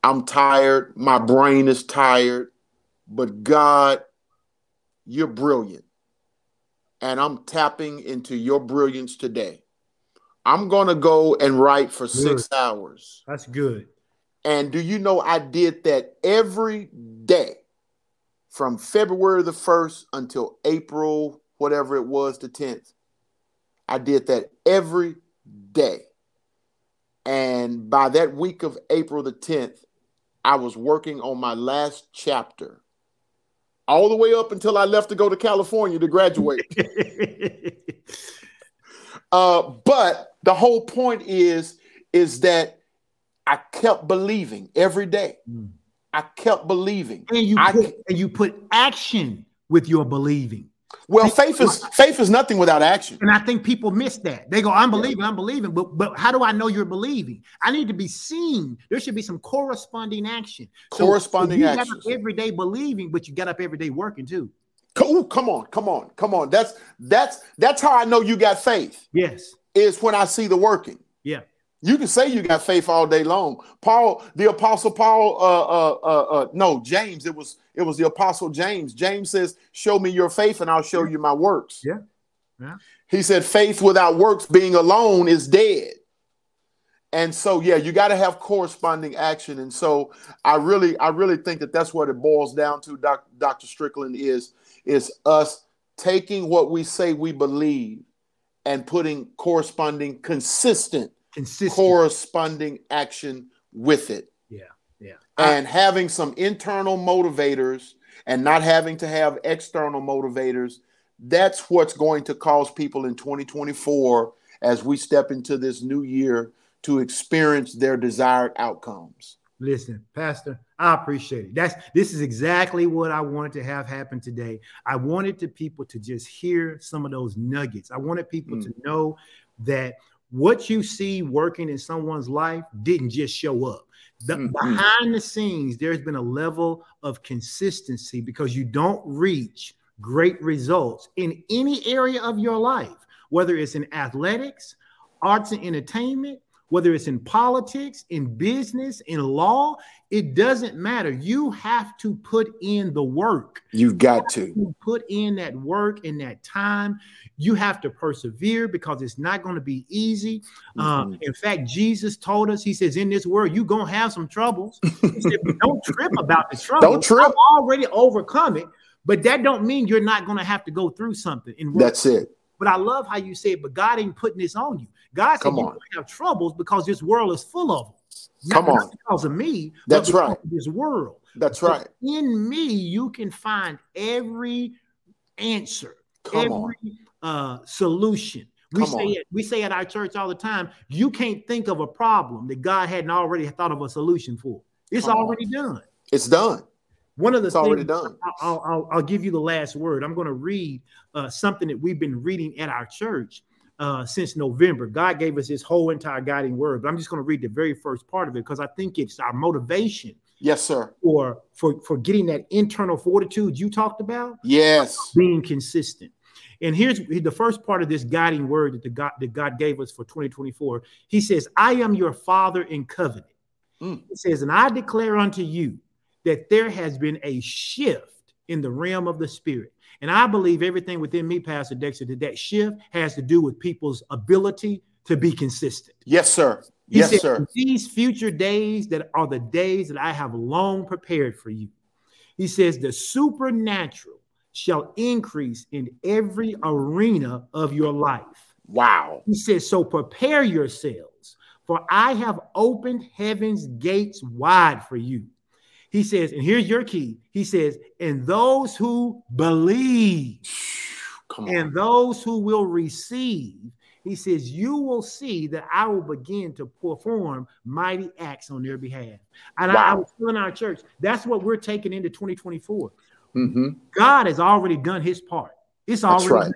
I'm tired. My brain is tired, but God, you're brilliant and I'm tapping into your brilliance today. I'm going to go and write for six hours. That's good. And do you know I did that every day from February the 1st until April, whatever it was, the 10th? I did that every day. And by that week of April the 10th, I was working on my last chapter all the way up until I left to go to California to graduate. <laughs> Uh, but the whole point is is that I kept believing every day. Mm. I kept believing. and you I put, and you put action with your believing. Well, faith is faith is nothing without action. And I think people miss that. They go, I'm believing, I'm believing, but but how do I know you're believing? I need to be seen. There should be some corresponding action. Corresponding so you got actions. every day believing, but you got up every day working too. Ooh, come on, come on, come on. That's that's that's how I know you got faith. Yes. Is when I see the working. Yeah. You can say you got faith all day long. Paul, the apostle Paul, uh, uh, uh, uh, no, James. It was it was the apostle James. James says, "Show me your faith, and I'll show you my works." Yeah. Yeah. He said, "Faith without works, being alone, is dead." And so, yeah, you got to have corresponding action. And so, I really, I really think that that's what it boils down to, Doc, Dr. Strickland, is is us taking what we say we believe and putting corresponding consistent, Consistent. corresponding action with it. Yeah. Yeah. And having some internal motivators and not having to have external motivators, that's what's going to cause people in 2024 as we step into this new year to experience their desired outcomes. Listen, Pastor, I appreciate it. That's this is exactly what I wanted to have happen today. I wanted the people to just hear some of those nuggets. I wanted people Mm. to know that what you see working in someone's life didn't just show up. The, Mhm. Behind the scenes, there's been a level of consistency because you don't reach great results in any area of your life, whether it's in athletics, arts and entertainment, whether it's in politics, in business, in law, it doesn't matter. You have to put in the work. You've got to. You put in that work and that time. You have to persevere because it's not going to be easy. Uh, Mhm. in fact, Jesus told us, He says, in this world, you're going to have some troubles. He said, don't <laughs> trip about the trouble. Don't trip. I've already overcome it. But that don't mean you're not going to have to go through something. And That's it. but I love how you say it, but God ain't putting this on you. God said Come you on. have troubles because this world is full of them. Come on. because of me. That's right. This world. That's But right. In me, you can find every answer, Come on. every uh, solution. We Come say on. it. We say at our church all the time. You can't think of a problem that God hadn't already thought of a solution for. It's Come on. already done. It's done. One of the It's already done. I'll, I'll, I'll give you the last word. I'm going to read uh, something that we've been reading at our church uh, since November. God gave us his whole entire guiding word, but I'm just going to read the very first part of it because I think it's our motivation Yes, sir. for for for getting that internal fortitude you talked about, Yes. being consistent. And here's the first part of this guiding word that the God that God gave us for 2024. He says, "I am your Father in covenant." Mm. It says, "And I declare unto you that there has been a shift in the realm of the spirit." And I believe everything within me, Pastor Dexter, that that shift has to do with people's ability to be consistent. Yes, sir. He Yes, said, sir. These future days that are the days that I have long prepared for you. He says, the supernatural shall increase in every arena of your life. Wow. He says, so prepare yourselves, for I have opened heaven's gates wide for you. He says, and here's your key. He says, and those who believe Come on. and those who will receive, he says, you will see that I will begin to perform mighty acts on their behalf. And I, I was telling our church, that's what we're taking into 2024. hmm God has already done his part. It's already right. done.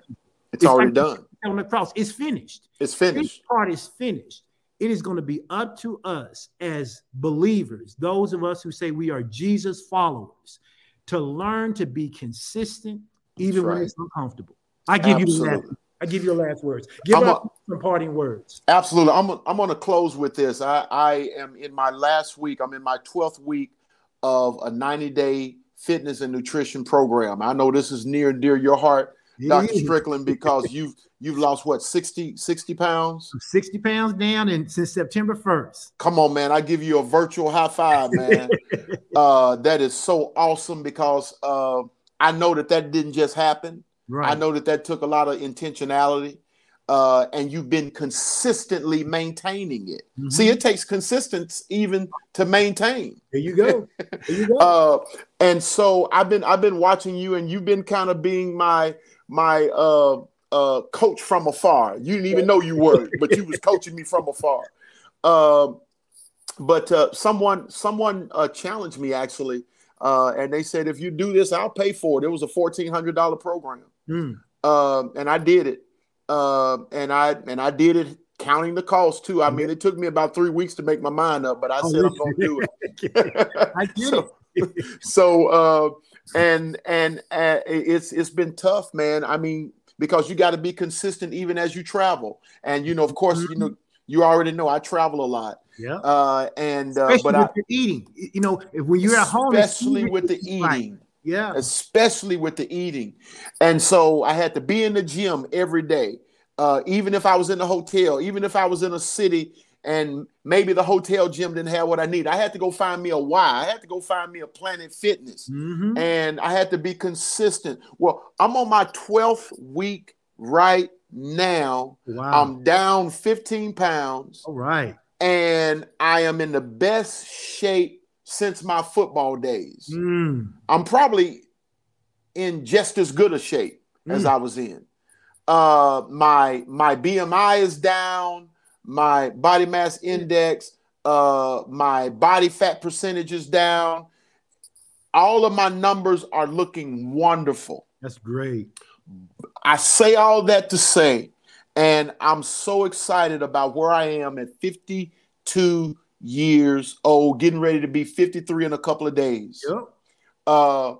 It's It's already like- done. on the cross. It's finished. It's This finished. part is finished. It is going to be up to us as believers, those of us who say we are Jesus followers, to learn to be consistent even when it's uncomfortable. I give you the last, I give you the last words. Give us some parting words. Absolutely. I'm, I'm going to close with this. I, I am in my last week. I'm in my 12th week of a 90 day fitness and nutrition program. I know this is near and dear your heart, Dr. Strickland, because you've you've lost what 60 60 pounds. 60 pounds down and since September 1st. Come on, man! I give you a virtual high five, man. <laughs> uh, that is so awesome because uh, I know that that didn't just happen. Right. I know that that took a lot of intentionality, uh, and you've been consistently maintaining it. Mhm. See, it takes consistency even to maintain. There you go. There you go. <laughs> Uh, and so I've been I've been watching you, and you've been kind of being my my uh, uh, coach from afar. You didn't even know you were, but you was coaching me from afar. Um, but uh, someone someone uh, challenged me actually, uh, and they said if you do this, I'll pay for it. It was a fourteen hundred dollar program, Mm. um, and I did it, Um and I and I did it counting the cost too. I mean, it took me about three weeks to make my mind up, but I Oh, said I'm going to do it. <laughs> I get So- it. <laughs> so uh and and uh, it's it's been tough man i mean because you got to be consistent even as you travel and you know of course you know you already know i travel a lot Yeah. uh and uh, but i eating. You know, if when you're at home, especially with the to eat right. eating Yeah. especially with the eating and so i had to be in the gym every day uh even if i was in a hotel even if i was in a city and maybe the hotel gym didn't have what i need i had to go find me a Y i had to go find me a planet fitness Mhm. and I had to be consistent. Well, I'm on my 12th week right now. Wow. I'm down 15 pounds. All right. And I am in the best shape since my football days. Mm. I'm probably in just as good a shape mm. as I was in. Uh, my my BMI is down. My body mass index, uh, my body fat percentage is down. All of my numbers are looking wonderful. That's great. I say all that to say, and I'm so excited about where I am at 52 years old, getting ready to be 53 in a couple of days. Yep. Uh,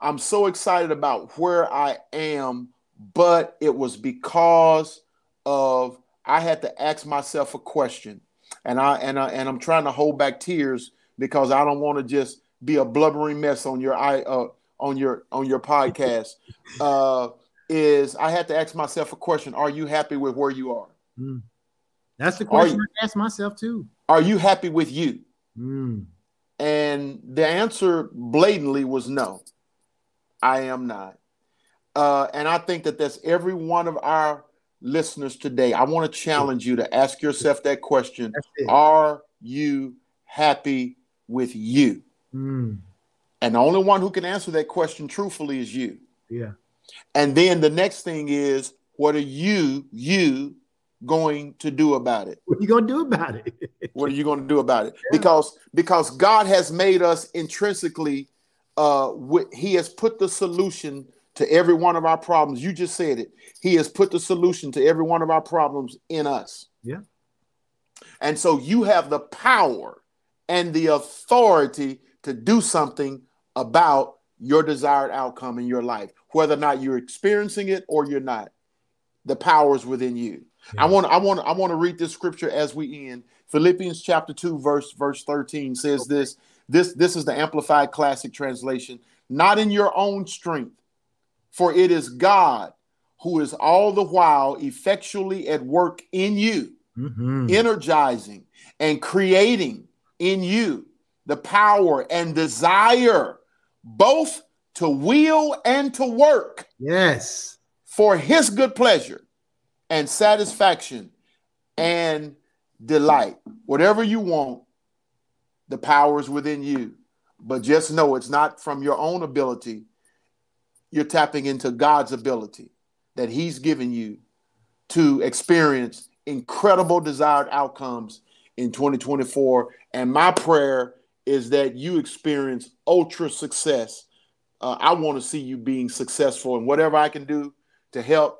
I'm so excited about where I am, but it was because of I had to ask myself a question, and I and I and I'm trying to hold back tears because I don't want to just be a blubbering mess on your I uh, on your on your podcast. <laughs> uh, is I had to ask myself a question: Are you happy with where you are? Mm. That's the question you, I ask myself too. Are you happy with you? Mm. And the answer blatantly was no. I am not. Uh, and I think that that's every one of our listeners today. I want to challenge you to ask yourself that question Are you happy with you? Mm. And the only one who can answer that question truthfully is you. Yeah. And then the next thing is, what are you, you going to do about it? What are you going to do about it? <laughs> what are you going to do about it? Yeah. Because because God has made us intrinsically uh he has put the solution to every one of our problems. You just said it. He has put the solution to every one of our problems in us. Yeah. And so you have the power and the authority to do something about your desired outcome in your life, whether or not you're experiencing it or you're not. The power is within you. Yeah. I want I want I want to read this scripture as we end. Philippians chapter 2 verse verse 13 says okay. this this this is the amplified classic translation. Not in your own strength, for it is God who is all the while effectually at work in you, mm-hmm. energizing and creating in you the power and desire both to will and to work. Yes. For his good pleasure and satisfaction and delight. Whatever you want, the power is within you. But just know it's not from your own ability. You're tapping into God's ability that He's given you to experience incredible desired outcomes in 2024. And my prayer is that you experience ultra success. Uh, I want to see you being successful, and whatever I can do to help,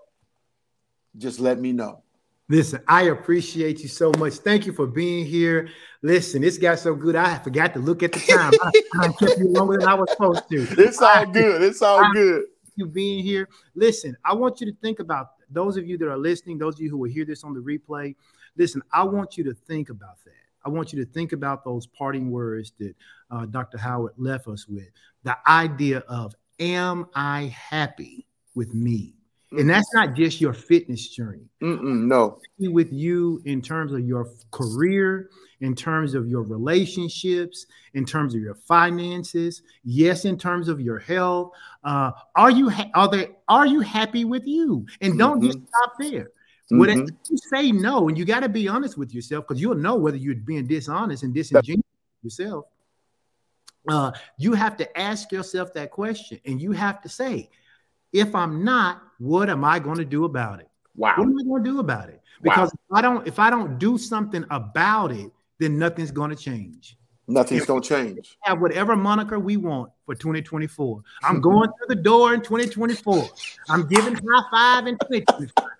just let me know. Listen, I appreciate you so much. Thank you for being here. Listen, this got so good. I forgot to look at the time. I, I kept you longer than I was supposed to. <laughs> It's all good. It's all I, good. You being here. Listen, I want you to think about those of you that are listening, those of you who will hear this on the replay. Listen, I want you to think about that. I want you to think about those parting words that uh, Dr. Howard left us with. The idea of, am I happy with me? And that's not just your fitness journey. Mm-mm, no. With you in terms of your career, in terms of your relationships, in terms of your finances, yes, in terms of your health. Uh, are you ha- are they are you happy with you? And don't mm-hmm. just stop there. Whatever mm-hmm. you say no, and you got to be honest with yourself because you'll know whether you're being dishonest and disingenuous yourself. Uh, you have to ask yourself that question, and you have to say, if I'm not, what am I going to do about it? Wow. What am I going to do about it? Because wow. if I don't, if I don't do something about it, then nothing's going to change. Nothing's going to change. Have whatever moniker we want for 2024. I'm hmm. going through the door in 2024. I'm giving high five in 2024.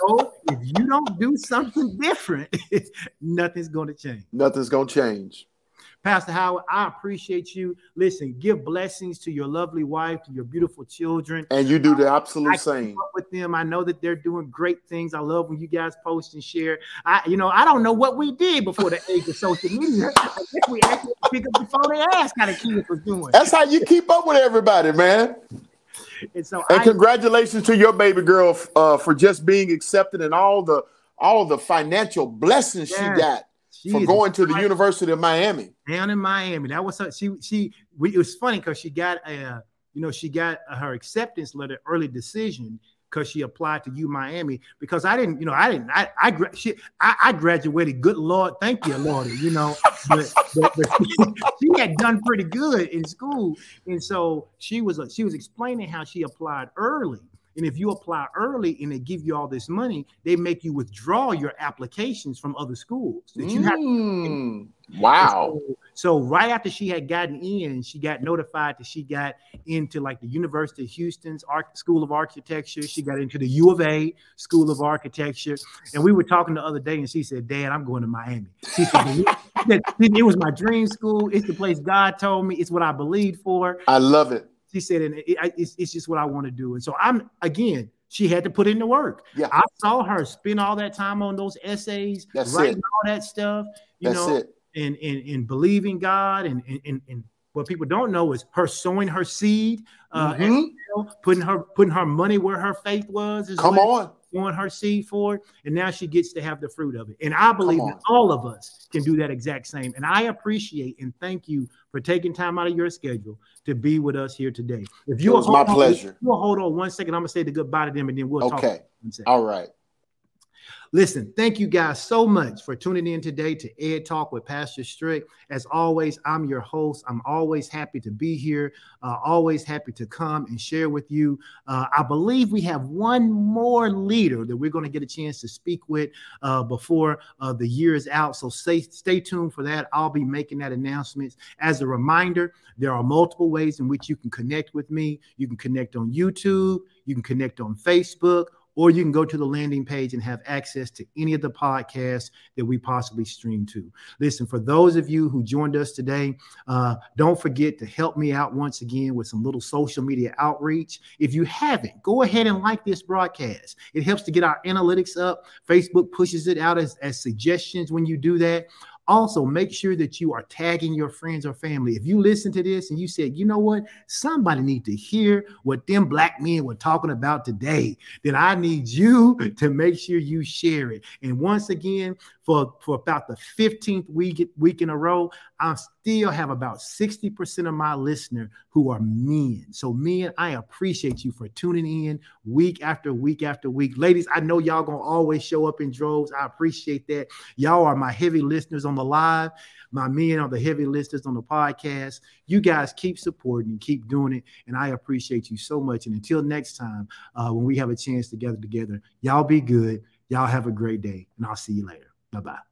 So if you don't do something different, <laughs> nothing's going to change. Nothing's going to change. Pastor Howard, I appreciate you. Listen, give blessings to your lovely wife, to your beautiful children. And you do the absolute I same. with them. I know that they're doing great things. I love when you guys post and share. I, you know, I don't know what we did before the age of social media. I guess we actually pick up the phone and ask how the kids was doing. That's how you keep up with everybody, man. And so, and I, congratulations to your baby girl uh, for just being accepted and all the all the financial blessings yes. she got she for going to the University of Miami. Down in Miami. That was her, she she we, it was funny because she got a uh, you know she got her acceptance letter early decision because she applied to U Miami because I didn't, you know, I didn't, I, I, she, I, I graduated. Good Lord, thank you, Lord. You know, but, but, but she had done pretty good in school, and so she was, uh, she was explaining how she applied early. And if you apply early and they give you all this money, they make you withdraw your applications from other schools that you mm. have. Wow. So, so, right after she had gotten in, she got notified that she got into like the University of Houston's School of Architecture. She got into the U of A School of Architecture. And we were talking the other day, and she said, "Dad, I'm going to Miami." She said, "It was <laughs> my dream school. It's the place God told me. It's what I believed for." I love it. She said, "And it, it's, it's just what I want to do." And so I'm again she had to put in the work. Yeah. I saw her spend all that time on those essays, That's writing it. all that stuff. You That's know, it and and, and believing God and, and and what people don't know is her sowing her seed, uh, mm-hmm. and, putting her putting her money where her faith was. Come well, on, sowing her seed for it, and now she gets to have the fruit of it. And I believe that all of us can do that exact same. And I appreciate and thank you for taking time out of your schedule to be with us here today. If you my pleasure, you'll hold on one second. I'm gonna say the goodbye to them, and then we'll okay. talk. Okay. All right. Listen, thank you guys so much for tuning in today to Ed Talk with Pastor Strick. As always, I'm your host. I'm always happy to be here, uh, always happy to come and share with you. Uh, I believe we have one more leader that we're going to get a chance to speak with uh, before uh, the year is out. So stay, stay tuned for that. I'll be making that announcement. As a reminder, there are multiple ways in which you can connect with me. You can connect on YouTube, you can connect on Facebook or you can go to the landing page and have access to any of the podcasts that we possibly stream to. Listen, for those of you who joined us today, uh, don't forget to help me out once again with some little social media outreach. If you haven't, go ahead and like this broadcast. It helps to get our analytics up. Facebook pushes it out as, as suggestions when you do that. Also, make sure that you are tagging your friends or family. If you listen to this and you said, you know what, somebody need to hear what them black men were talking about today, then I need you <laughs> to make sure you share it. And once again, for, for about the 15th week, week in a row, I still have about 60% of my listener who are men. So, men, I appreciate you for tuning in week after week after week. Ladies, I know y'all gonna always show up in droves. I appreciate that. Y'all are my heavy listeners on the live. My men are the heavy listeners on the podcast. You guys keep supporting and keep doing it. And I appreciate you so much. And until next time, uh, when we have a chance to gather together, y'all be good. Y'all have a great day. And I'll see you later. Bye bye.